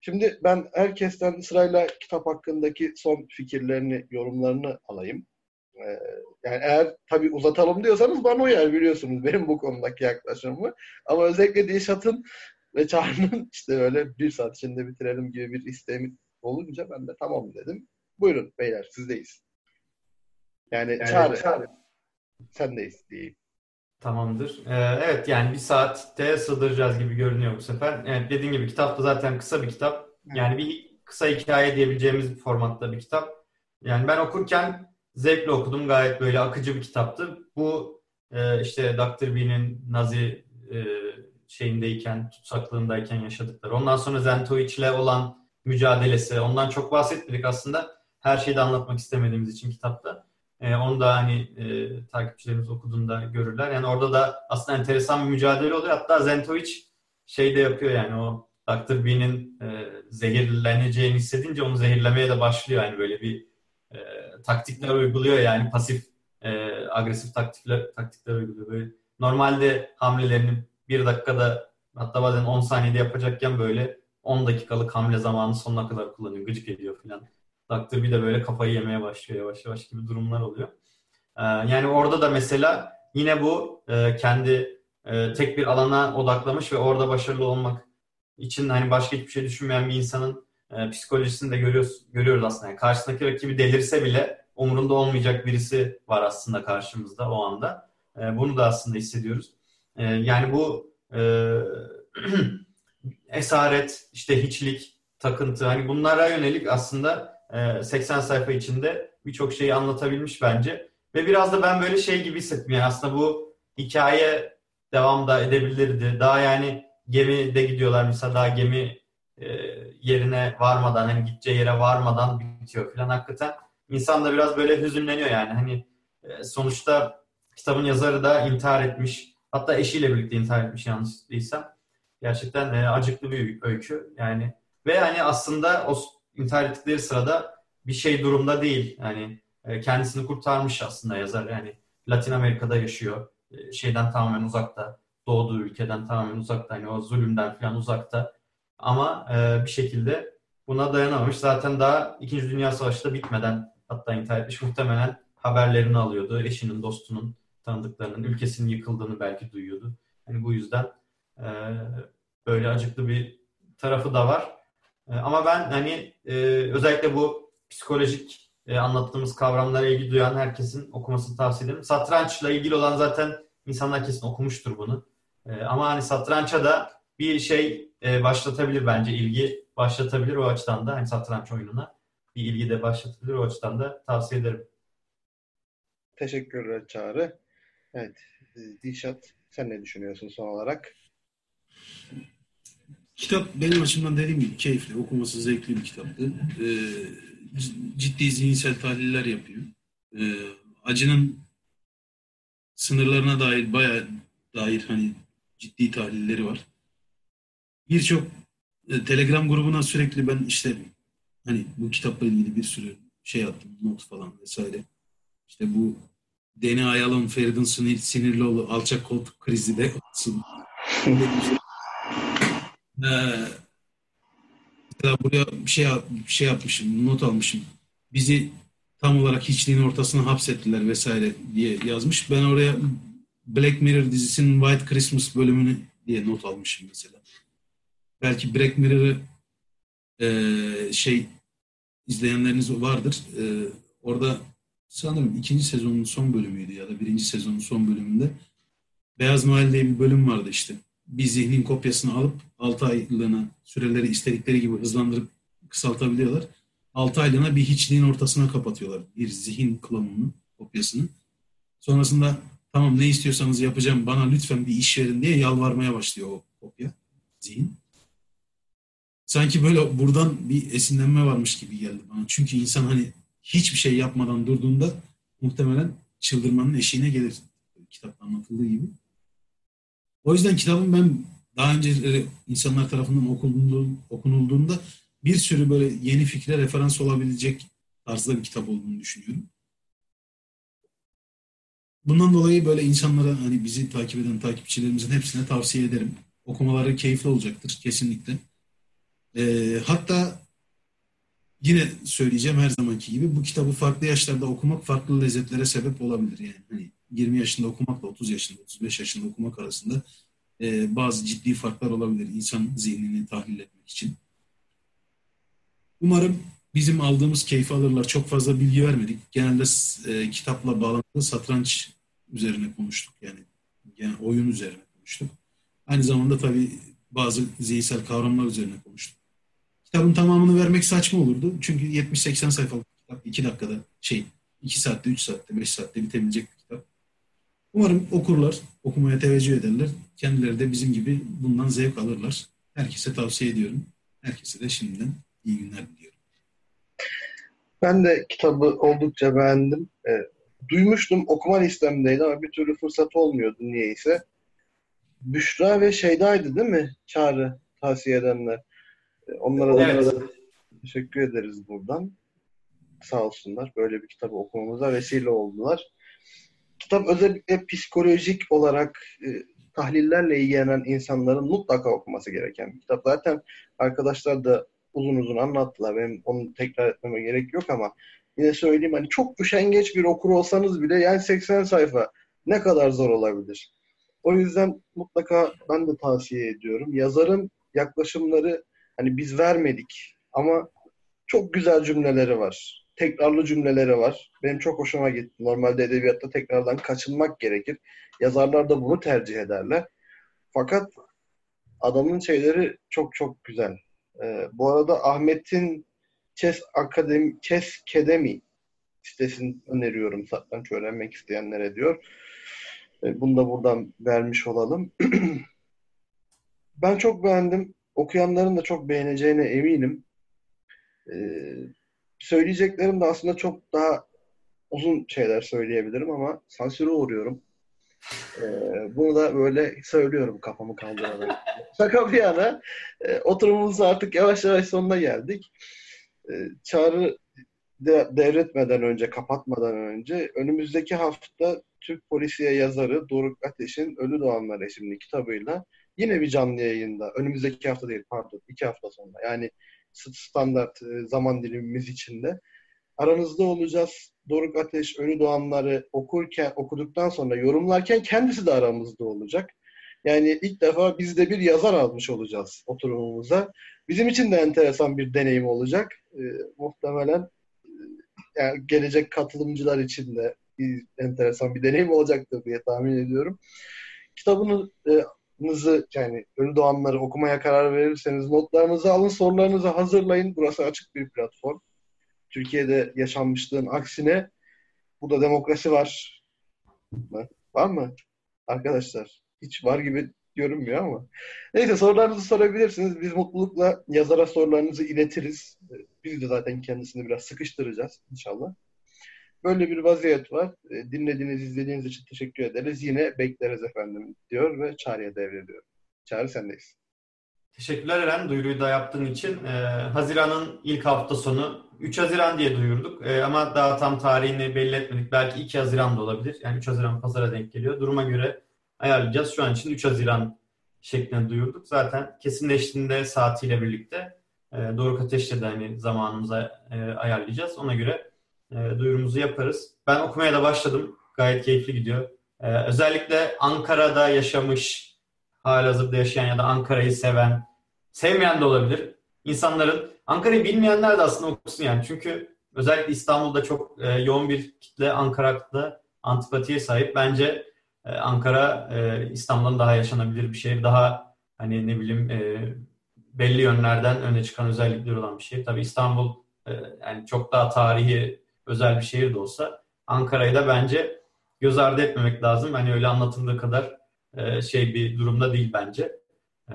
Şimdi ben herkesten sırayla kitap hakkındaki son fikirlerini, yorumlarını alayım. Ee, yani eğer tabii uzatalım diyorsanız bana uyar biliyorsunuz benim bu konudaki yaklaşımımı. Ama özellikle Dilşat'ın ve Çağrı'nın işte öyle bir saat içinde bitirelim gibi bir isteğim olunca ben de tamam dedim. Buyurun beyler sizdeyiz. Yani evet, Çağrı, Çağrı sendeyiz diyeyim. Tamamdır. Ee, evet yani bir saatte sığdıracağız gibi görünüyor bu sefer. Evet, dediğim gibi kitap da zaten kısa bir kitap. Yani bir kısa hikaye diyebileceğimiz bir formatta bir kitap. Yani ben okurken zevkle okudum. Gayet böyle akıcı bir kitaptı. Bu e, işte Dr. B'nin Nazi e, şeyindeyken, tutsaklığındayken yaşadıkları. Ondan sonra Zentovic olan mücadelesi. Ondan çok bahsetmedik aslında. Her şeyi de anlatmak istemediğimiz için kitapta. E, onu da hani e, takipçilerimiz okuduğunda görürler. Yani orada da aslında enteresan bir mücadele oluyor. Hatta Zentovic şey de yapıyor yani o Dr. B'nin e, zehirleneceğini hissedince onu zehirlemeye de başlıyor. Yani böyle bir e, taktikler uyguluyor yani pasif e, agresif taktikler taktikler uyguluyor. Böyle normalde hamlelerini bir dakikada hatta bazen 10 saniyede yapacakken böyle 10 dakikalık hamle zamanı sonuna kadar kullanıyor. Gıcık ediyor falan. Dr. bir de böyle kafayı yemeye başlıyor yavaş yavaş gibi durumlar oluyor. Ee, yani orada da mesela yine bu e, kendi e, tek bir alana odaklamış ve orada başarılı olmak için hani başka hiçbir şey düşünmeyen bir insanın e, psikolojisini de görüyoruz, görüyoruz aslında. Yani karşısındaki rakibi delirse bile umurunda olmayacak birisi var aslında karşımızda o anda. E, bunu da aslında hissediyoruz. E, yani bu e, esaret, işte hiçlik, takıntı hani bunlara yönelik aslında e, 80 sayfa içinde birçok şeyi anlatabilmiş bence. Ve biraz da ben böyle şey gibi hissettim. Yani aslında bu hikaye devam da edebilirdi. Daha yani gemide gidiyorlar mesela daha gemi yerine varmadan hani gideceği yere varmadan bitiyor falan hakikaten insan da biraz böyle hüzünleniyor yani. Hani e, sonuçta kitabın yazarı da intihar etmiş hatta eşiyle birlikte intihar etmiş yanlış değilsem. Gerçekten e, acıklı bir öykü. Yani ve hani aslında o intihar ettikleri sırada bir şey durumda değil. Yani e, kendisini kurtarmış aslında yazar. Yani Latin Amerika'da yaşıyor. Şeyden tamamen uzakta doğduğu ülkeden tamamen uzakta. Hani o zulümden falan uzakta ama e, bir şekilde buna dayanamamış. Zaten daha İkinci Dünya Savaşı da bitmeden hatta intihar etmiş. Muhtemelen haberlerini alıyordu. Eşinin, dostunun, tanıdıklarının, ülkesinin yıkıldığını belki duyuyordu. Hani bu yüzden e, böyle acıklı bir tarafı da var. E, ama ben hani e, özellikle bu psikolojik e, anlattığımız kavramlara ilgi duyan herkesin okumasını tavsiye ederim. Satrançla ilgili olan zaten insanlar kesin okumuştur bunu. E, ama hani satrança da bir şey e, başlatabilir bence ilgi başlatabilir o açıdan da hani satranç oyununa. bir ilgi de başlatılır. O açıdan da tavsiye ederim. Teşekkürler Çağrı. Evet, Dişat sen ne düşünüyorsun son olarak? Kitap benim açımdan dediğim gibi keyifli, okuması zevkli bir kitaptı. Ee, ciddi zihinsel tahliller yapıyor. Ee, acının sınırlarına dair bayağı dair hani ciddi tahlilleri var. Birçok e, Telegram grubuna sürekli ben işte hani bu kitapla ilgili bir sürü şey attım, not falan vesaire. İşte bu Deni Ayalon, Feridun Sinir, Sinirlioğlu alçak koltuk krizi de ee, buraya bir şey, bir şey yapmışım, not almışım. Bizi tam olarak hiçliğin ortasına hapsettiler vesaire diye yazmış. Ben oraya Black Mirror dizisinin White Christmas bölümünü diye not almışım mesela. Belki Black Mirror'ı e, şey izleyenleriniz vardır. E, orada sanırım ikinci sezonun son bölümüydü ya da birinci sezonun son bölümünde Beyaz Noel diye bir bölüm vardı işte. Bir zihnin kopyasını alıp 6 aylığına süreleri istedikleri gibi hızlandırıp kısaltabiliyorlar. 6 aylığına bir hiçliğin ortasına kapatıyorlar. Bir zihin klonunu, kopyasını. Sonrasında tamam ne istiyorsanız yapacağım bana lütfen bir iş verin diye yalvarmaya başlıyor o kopya, zihin. Sanki böyle buradan bir esinlenme varmış gibi geldi bana. Çünkü insan hani hiçbir şey yapmadan durduğunda muhtemelen çıldırmanın eşiğine gelir. Kitapta anlatıldığı gibi. O yüzden kitabın ben daha önce insanlar tarafından okunulduğunda bir sürü böyle yeni fikre referans olabilecek tarzda bir kitap olduğunu düşünüyorum. Bundan dolayı böyle insanlara hani bizi takip eden takipçilerimizin hepsine tavsiye ederim. Okumaları keyifli olacaktır kesinlikle. Ee, hatta yine söyleyeceğim her zamanki gibi bu kitabı farklı yaşlarda okumak farklı lezzetlere sebep olabilir. Yani hani 20 yaşında okumakla 30 yaşında, 35 yaşında okumak arasında e, bazı ciddi farklar olabilir insan zihnini tahlil etmek için. Umarım bizim aldığımız keyfi alırlar. Çok fazla bilgi vermedik. Genelde e, kitapla bağlantılı satranç üzerine konuştuk. Yani, yani oyun üzerine konuştuk. Aynı zamanda tabii bazı zihinsel kavramlar üzerine konuştuk. Kitabın tamamını vermek saçma olurdu. Çünkü 70-80 sayfalık kitap 2 dakikada şey 2 saatte, 3 saatte, 5 saatte bitebilecek bir kitap. Umarım okurlar, okumaya teveccüh ederler. Kendileri de bizim gibi bundan zevk alırlar. Herkese tavsiye ediyorum. Herkese de şimdiden iyi günler diliyorum. Ben de kitabı oldukça beğendim. E, duymuştum, okuma listemdeydi ama bir türlü fırsat olmuyordu niyeyse. Büşra ve Şeyda'ydı değil mi? Çağrı tavsiye edenler. Onlara da, evet. da teşekkür ederiz buradan. Sağ olsunlar. Böyle bir kitabı okumamıza vesile oldular. Kitap özellikle psikolojik olarak e, tahlillerle ilgilenen insanların mutlaka okuması gereken bir kitap. Zaten arkadaşlar da uzun uzun anlattılar. Benim onu tekrar etmeme gerek yok ama yine söyleyeyim hani çok üşengeç bir okur olsanız bile yani 80 sayfa ne kadar zor olabilir. O yüzden mutlaka ben de tavsiye ediyorum. Yazarın yaklaşımları hani biz vermedik ama çok güzel cümleleri var. Tekrarlı cümleleri var. Benim çok hoşuma gitti. Normalde edebiyatta tekrardan kaçınmak gerekir. Yazarlar da bunu tercih ederler. Fakat adamın şeyleri çok çok güzel. Ee, bu arada Ahmet'in Chess Akademi, Chess Academy sitesini öneriyorum satranç öğrenmek isteyenlere diyor. Ee, bunu da buradan vermiş olalım. ben çok beğendim. Okuyanların da çok beğeneceğine eminim. Ee, söyleyeceklerim de aslında çok daha uzun şeyler söyleyebilirim ama sansüre uğruyorum. Ee, bunu da böyle söylüyorum kafamı kaldırarak. Şaka bir yana e, oturumumuz artık yavaş yavaş sonuna geldik. E, çağrı de, devretmeden önce, kapatmadan önce önümüzdeki hafta Türk polisiye yazarı Doruk Ateş'in Ölü Doğanlar isimli kitabıyla yine bir canlı yayında, önümüzdeki hafta değil pardon, iki hafta sonra yani standart e, zaman dilimimiz içinde aranızda olacağız. Doruk Ateş Ölü Doğanları okurken, okuduktan sonra yorumlarken kendisi de aramızda olacak. Yani ilk defa biz de bir yazar almış olacağız oturumumuza. Bizim için de enteresan bir deneyim olacak. E, muhtemelen e, yani gelecek katılımcılar için de bir enteresan bir deneyim olacaktır diye tahmin ediyorum. Kitabınızı e, yani Ölü Doğanları okumaya karar verirseniz notlarınızı alın, sorularınızı hazırlayın. Burası açık bir platform. Türkiye'de yaşanmışlığın aksine burada demokrasi var. Var mı? Arkadaşlar hiç var gibi görünmüyor ama. Neyse sorularınızı sorabilirsiniz. Biz mutlulukla yazara sorularınızı iletiriz. Biz de zaten kendisini biraz sıkıştıracağız inşallah. Böyle bir vaziyet var. E, dinlediğiniz, izlediğiniz için teşekkür ederiz. Yine bekleriz efendim diyor ve Çağrı'ya devrediyorum. Çağrı sendeyiz. Teşekkürler Eren duyuruyu da yaptığın için. Ee, Haziran'ın ilk hafta sonu 3 Haziran diye duyurduk ee, ama daha tam tarihini belli etmedik. Belki 2 Haziran da olabilir. Yani 3 Haziran pazara denk geliyor. Duruma göre ayarlayacağız. Şu an için 3 Haziran şeklinde duyurduk. Zaten kesinleştiğinde saatiyle birlikte e, Doruk Ateş'le de hani zamanımıza e, ayarlayacağız. Ona göre e, duyurumuzu yaparız. Ben okumaya da başladım. Gayet keyifli gidiyor. E, özellikle Ankara'da yaşamış, halihazırda yaşayan ya da Ankara'yı seven, sevmeyen de olabilir. İnsanların, Ankara'yı bilmeyenler de aslında okusun yani. Çünkü özellikle İstanbul'da çok e, yoğun bir kitle Ankara'da antipatiye sahip. Bence e, Ankara e, İstanbul'dan daha yaşanabilir bir şehir. Daha hani ne bileyim e, belli yönlerden öne çıkan özellikleri olan bir şehir. Tabii İstanbul e, yani çok daha tarihi özel bir şehir de olsa Ankara'yı da bence göz ardı etmemek lazım. Hani öyle anlatıldığı kadar e, şey bir durumda değil bence. E,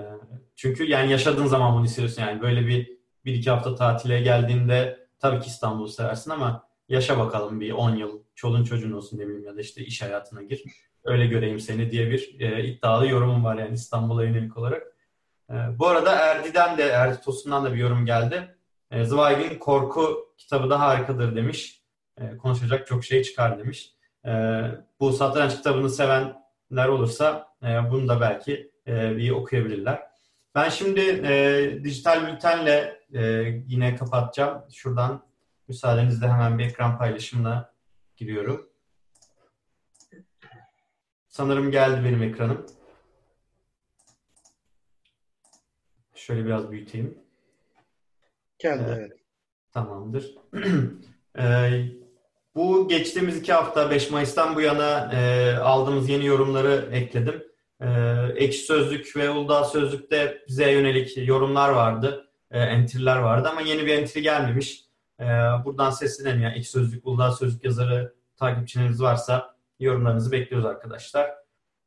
çünkü yani yaşadığın zaman bunu hissediyorsun. Yani böyle bir bir iki hafta tatile geldiğinde tabii ki İstanbul'u seversin ama yaşa bakalım bir 10 yıl. Çolun çocuğun olsun ne bileyim ya da işte iş hayatına gir. Öyle göreyim seni diye bir e, iddialı yorumum var yani İstanbul'a yönelik olarak. E, bu arada Erdi'den de Erdi Tosun'dan da bir yorum geldi. E, Zweig'in Korku kitabı da harikadır demiş. E, konuşacak çok şey çıkar demiş. E, bu satranç kitabını sevenler olursa e, bunu da belki e, bir okuyabilirler. Ben şimdi e, dijital bültenle e, yine kapatacağım. Şuradan müsaadenizle hemen bir ekran paylaşımına giriyorum. Sanırım geldi benim ekranım. Şöyle biraz büyüteyim. Geldi ee, evet. Tamamdır. ee, bu geçtiğimiz iki hafta 5 Mayıs'tan bu yana e, aldığımız yeni yorumları ekledim. E, Ekşi Sözlük ve Uludağ Sözlük'te bize yönelik yorumlar vardı. E, entry'ler vardı ama yeni bir entry gelmemiş. E, buradan seslenelim. Yani Ekşi Sözlük, Uludağ Sözlük yazarı takipçiniz varsa yorumlarınızı bekliyoruz arkadaşlar.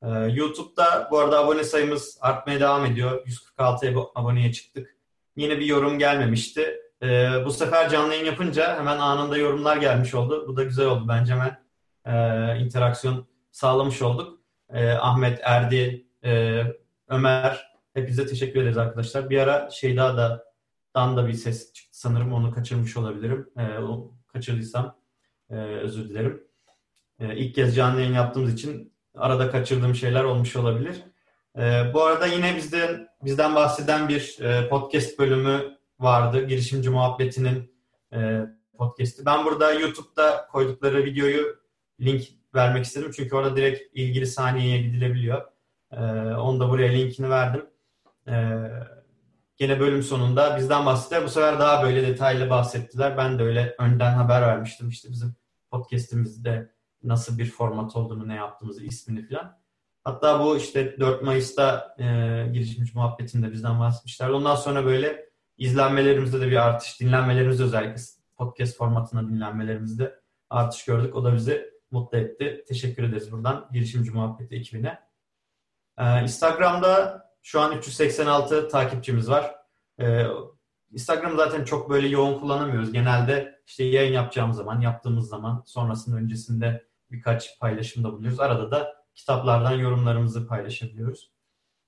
Ee, YouTube'da bu arada abone sayımız artmaya devam ediyor. 146 aboneye çıktık. Yine bir yorum gelmemişti. Ee, bu sefer canlı yayın yapınca hemen anında yorumlar gelmiş oldu. Bu da güzel oldu. Bence hemen e, interaksiyon sağlamış olduk. E, Ahmet, Erdi, e, Ömer hepinize teşekkür ederiz arkadaşlar. Bir ara şey daha da dan da bir ses çıktı sanırım. Onu kaçırmış olabilirim. E, kaçırdıysam e, özür dilerim. E, ilk kez canlı yayın yaptığımız için arada kaçırdığım şeyler olmuş olabilir. E, bu arada yine bizden bizden bahseden bir e, podcast bölümü vardı. Girişimci Muhabbeti'nin e, podcast'i. Ben burada YouTube'da koydukları videoyu link vermek istedim. Çünkü orada direkt ilgili saniyeye gidilebiliyor. E, onu da buraya linkini verdim. E, gene bölüm sonunda bizden bahsettiler. Bu sefer daha böyle detaylı bahsettiler. Ben de öyle önden haber vermiştim. İşte bizim podcast'imizde nasıl bir format olduğunu, ne yaptığımızı, ismini falan. Hatta bu işte 4 Mayıs'ta e, girişimci muhabbetinde bizden bahsetmişler. Ondan sonra böyle izlenmelerimizde de bir artış, dinlenmelerimizde özellikle podcast formatında dinlenmelerimizde artış gördük. O da bizi mutlu etti. Teşekkür ederiz buradan girişimci muhabbeti ekibine. Ee, Instagram'da şu an 386 takipçimiz var. Ee, Instagram zaten çok böyle yoğun kullanamıyoruz. Genelde işte yayın yapacağımız zaman, yaptığımız zaman, sonrasında öncesinde birkaç paylaşımda bulunuyoruz. Arada da kitaplardan yorumlarımızı paylaşabiliyoruz.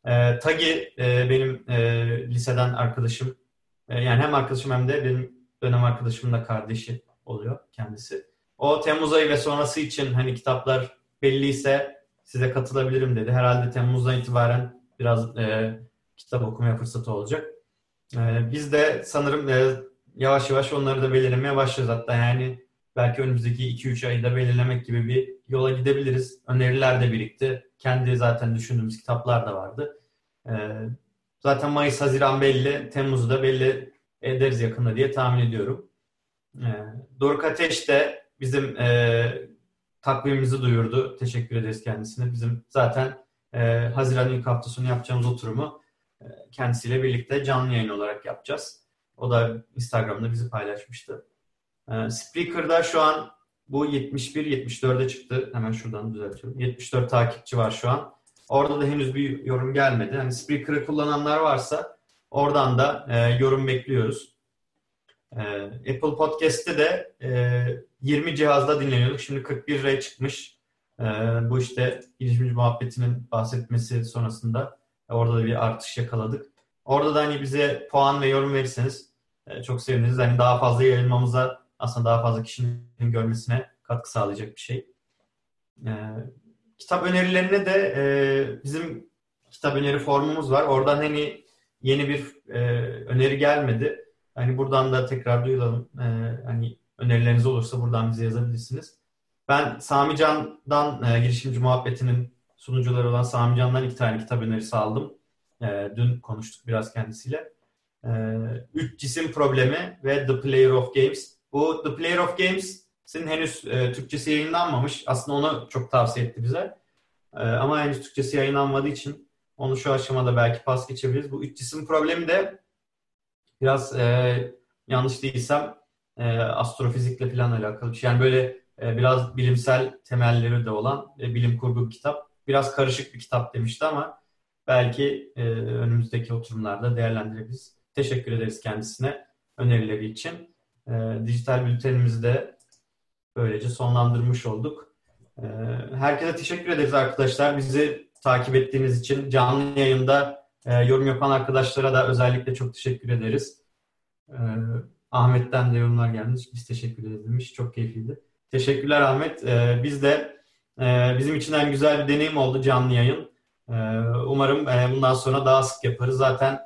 E, Tagi e, benim e, liseden arkadaşım. E, yani hem arkadaşım hem de benim dönem arkadaşımın da kardeşi oluyor kendisi. O Temmuz ayı ve sonrası için hani kitaplar belliyse size katılabilirim dedi. Herhalde Temmuz'dan itibaren biraz e, kitap okumaya fırsatı olacak. E, biz de sanırım e, yavaş yavaş onları da belirlemeye başlayacağız. Hatta yani belki önümüzdeki 2-3 ayda belirlemek gibi bir yola gidebiliriz. Öneriler de birikti. Kendi zaten düşündüğümüz kitaplar da vardı. Ee, zaten Mayıs, Haziran belli. Temmuz'u da belli ederiz yakında diye tahmin ediyorum. Ee, Doruk Ateş de bizim e, takvimimizi duyurdu. Teşekkür ederiz kendisine. Bizim zaten e, Haziran ilk hafta sonu yapacağımız oturumu e, kendisiyle birlikte canlı yayın olarak yapacağız. O da Instagram'da bizi paylaşmıştı. E, Spreaker'da şu an bu 71-74'e çıktı. Hemen şuradan düzeltiyorum. 74 takipçi var şu an. Orada da henüz bir yorum gelmedi. Hani Spreaker'ı kullananlar varsa oradan da e, yorum bekliyoruz. E, Apple Podcast'te de e, 20 cihazda dinleniyorduk. Şimdi 41 liraya çıkmış. E, bu işte girişimci muhabbetinin bahsetmesi sonrasında orada da bir artış yakaladık. Orada da hani bize puan ve yorum verirseniz e, çok seviniriz. Hani daha fazla yayılmamıza aslında daha fazla kişinin görmesine katkı sağlayacak bir şey. E, kitap önerilerine de e, bizim kitap öneri formumuz var. Oradan hani yeni bir e, öneri gelmedi. Hani buradan da tekrar duyuralım. E, hani önerileriniz olursa buradan bize yazabilirsiniz. Ben Sami Can'dan e, girişimci muhabbetinin sunucuları olan Sami Can'dan iki tane kitap önerisi aldım. E, dün konuştuk biraz kendisiyle. E, Üç Cisim Problemi ve The Player of Games. Bu The Player of Games'in henüz e, Türkçesi yayınlanmamış. Aslında onu çok tavsiye etti bize. E, ama henüz Türkçesi yayınlanmadığı için onu şu aşamada belki pas geçebiliriz. Bu üç cisim problemi de biraz e, yanlış değilsem e, astrofizikle falan alakalı bir şey. Yani böyle e, biraz bilimsel temelleri de olan e, bilim kurgu bir kitap. Biraz karışık bir kitap demişti ama belki e, önümüzdeki oturumlarda değerlendirebiliriz. Teşekkür ederiz kendisine önerileri için. E, dijital bültenimizi de böylece sonlandırmış olduk. E, herkese teşekkür ederiz arkadaşlar. Bizi takip ettiğiniz için canlı yayında e, yorum yapan arkadaşlara da özellikle çok teşekkür ederiz. E, Ahmet'ten de yorumlar gelmiş. Biz teşekkür ederiz demiş. Çok keyifliydi. Teşekkürler Ahmet. E, biz de e, bizim için en güzel bir deneyim oldu canlı yayın. Umarım e, bundan sonra daha sık yaparız. Zaten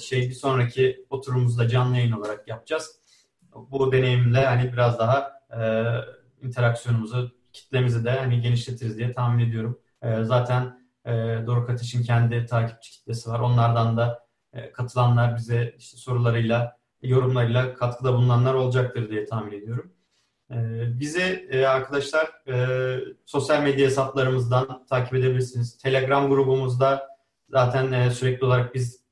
şey bir sonraki oturumumuzda canlı yayın olarak yapacağız. Bu deneyimle hani biraz daha e, interaksiyonumuzu, kitlemizi de hani genişletiriz diye tahmin ediyorum. E, zaten e, Doruk Ateş'in kendi takipçi kitlesi var. Onlardan da e, katılanlar bize işte sorularıyla, yorumlarıyla katkıda bulunanlar olacaktır diye tahmin ediyorum. E, bizi e, arkadaşlar e, sosyal medya hesaplarımızdan takip edebilirsiniz. Telegram grubumuzda zaten e, sürekli olarak biz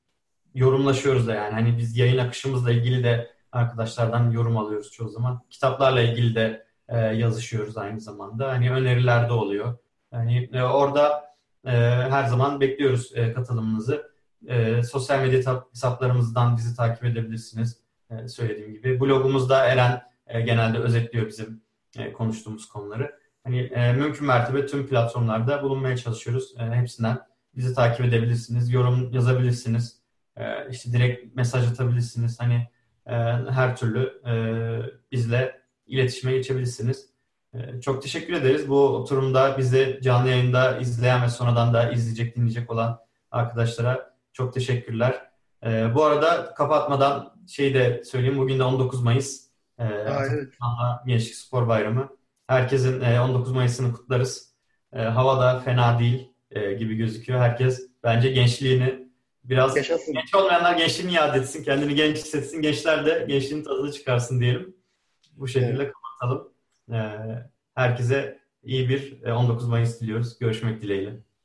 yorumlaşıyoruz da yani. Hani biz yayın akışımızla ilgili de arkadaşlardan yorum alıyoruz çoğu zaman. Kitaplarla ilgili de e, yazışıyoruz aynı zamanda. Hani öneriler de oluyor. Yani e, orada e, her zaman bekliyoruz e, katılımınızı. E, sosyal medya hesaplarımızdan bizi takip edebilirsiniz. E, söylediğim gibi. Blogumuzda Eren e, genelde özetliyor bizim e, konuştuğumuz konuları. Hani e, mümkün mertebe tüm platformlarda bulunmaya çalışıyoruz. E, hepsinden bizi takip edebilirsiniz. Yorum yazabilirsiniz. E, işte direkt mesaj atabilirsiniz. Hani e, her türlü e, bizle iletişime geçebilirsiniz. Ee, çok teşekkür ederiz. Bu oturumda bizi canlı yayında izleyen ve sonradan da izleyecek, dinleyecek olan arkadaşlara çok teşekkürler. Ee, bu arada kapatmadan şey de söyleyeyim. Bugün de 19 Mayıs. Ee, evet. Gençlik Spor Bayramı. Herkesin 19 e, Mayıs'ını kutlarız. Hava da fena değil e, gibi gözüküyor. Herkes bence gençliğini biraz Yaşasın. genç olmayanlar gençliğini iade etsin. Kendini genç hissetsin. Gençler de gençliğin tadını çıkarsın diyelim. Bu şekilde evet. kapatalım. Ee, herkese iyi bir 19 e, Mayıs diliyoruz. Görüşmek dileğiyle.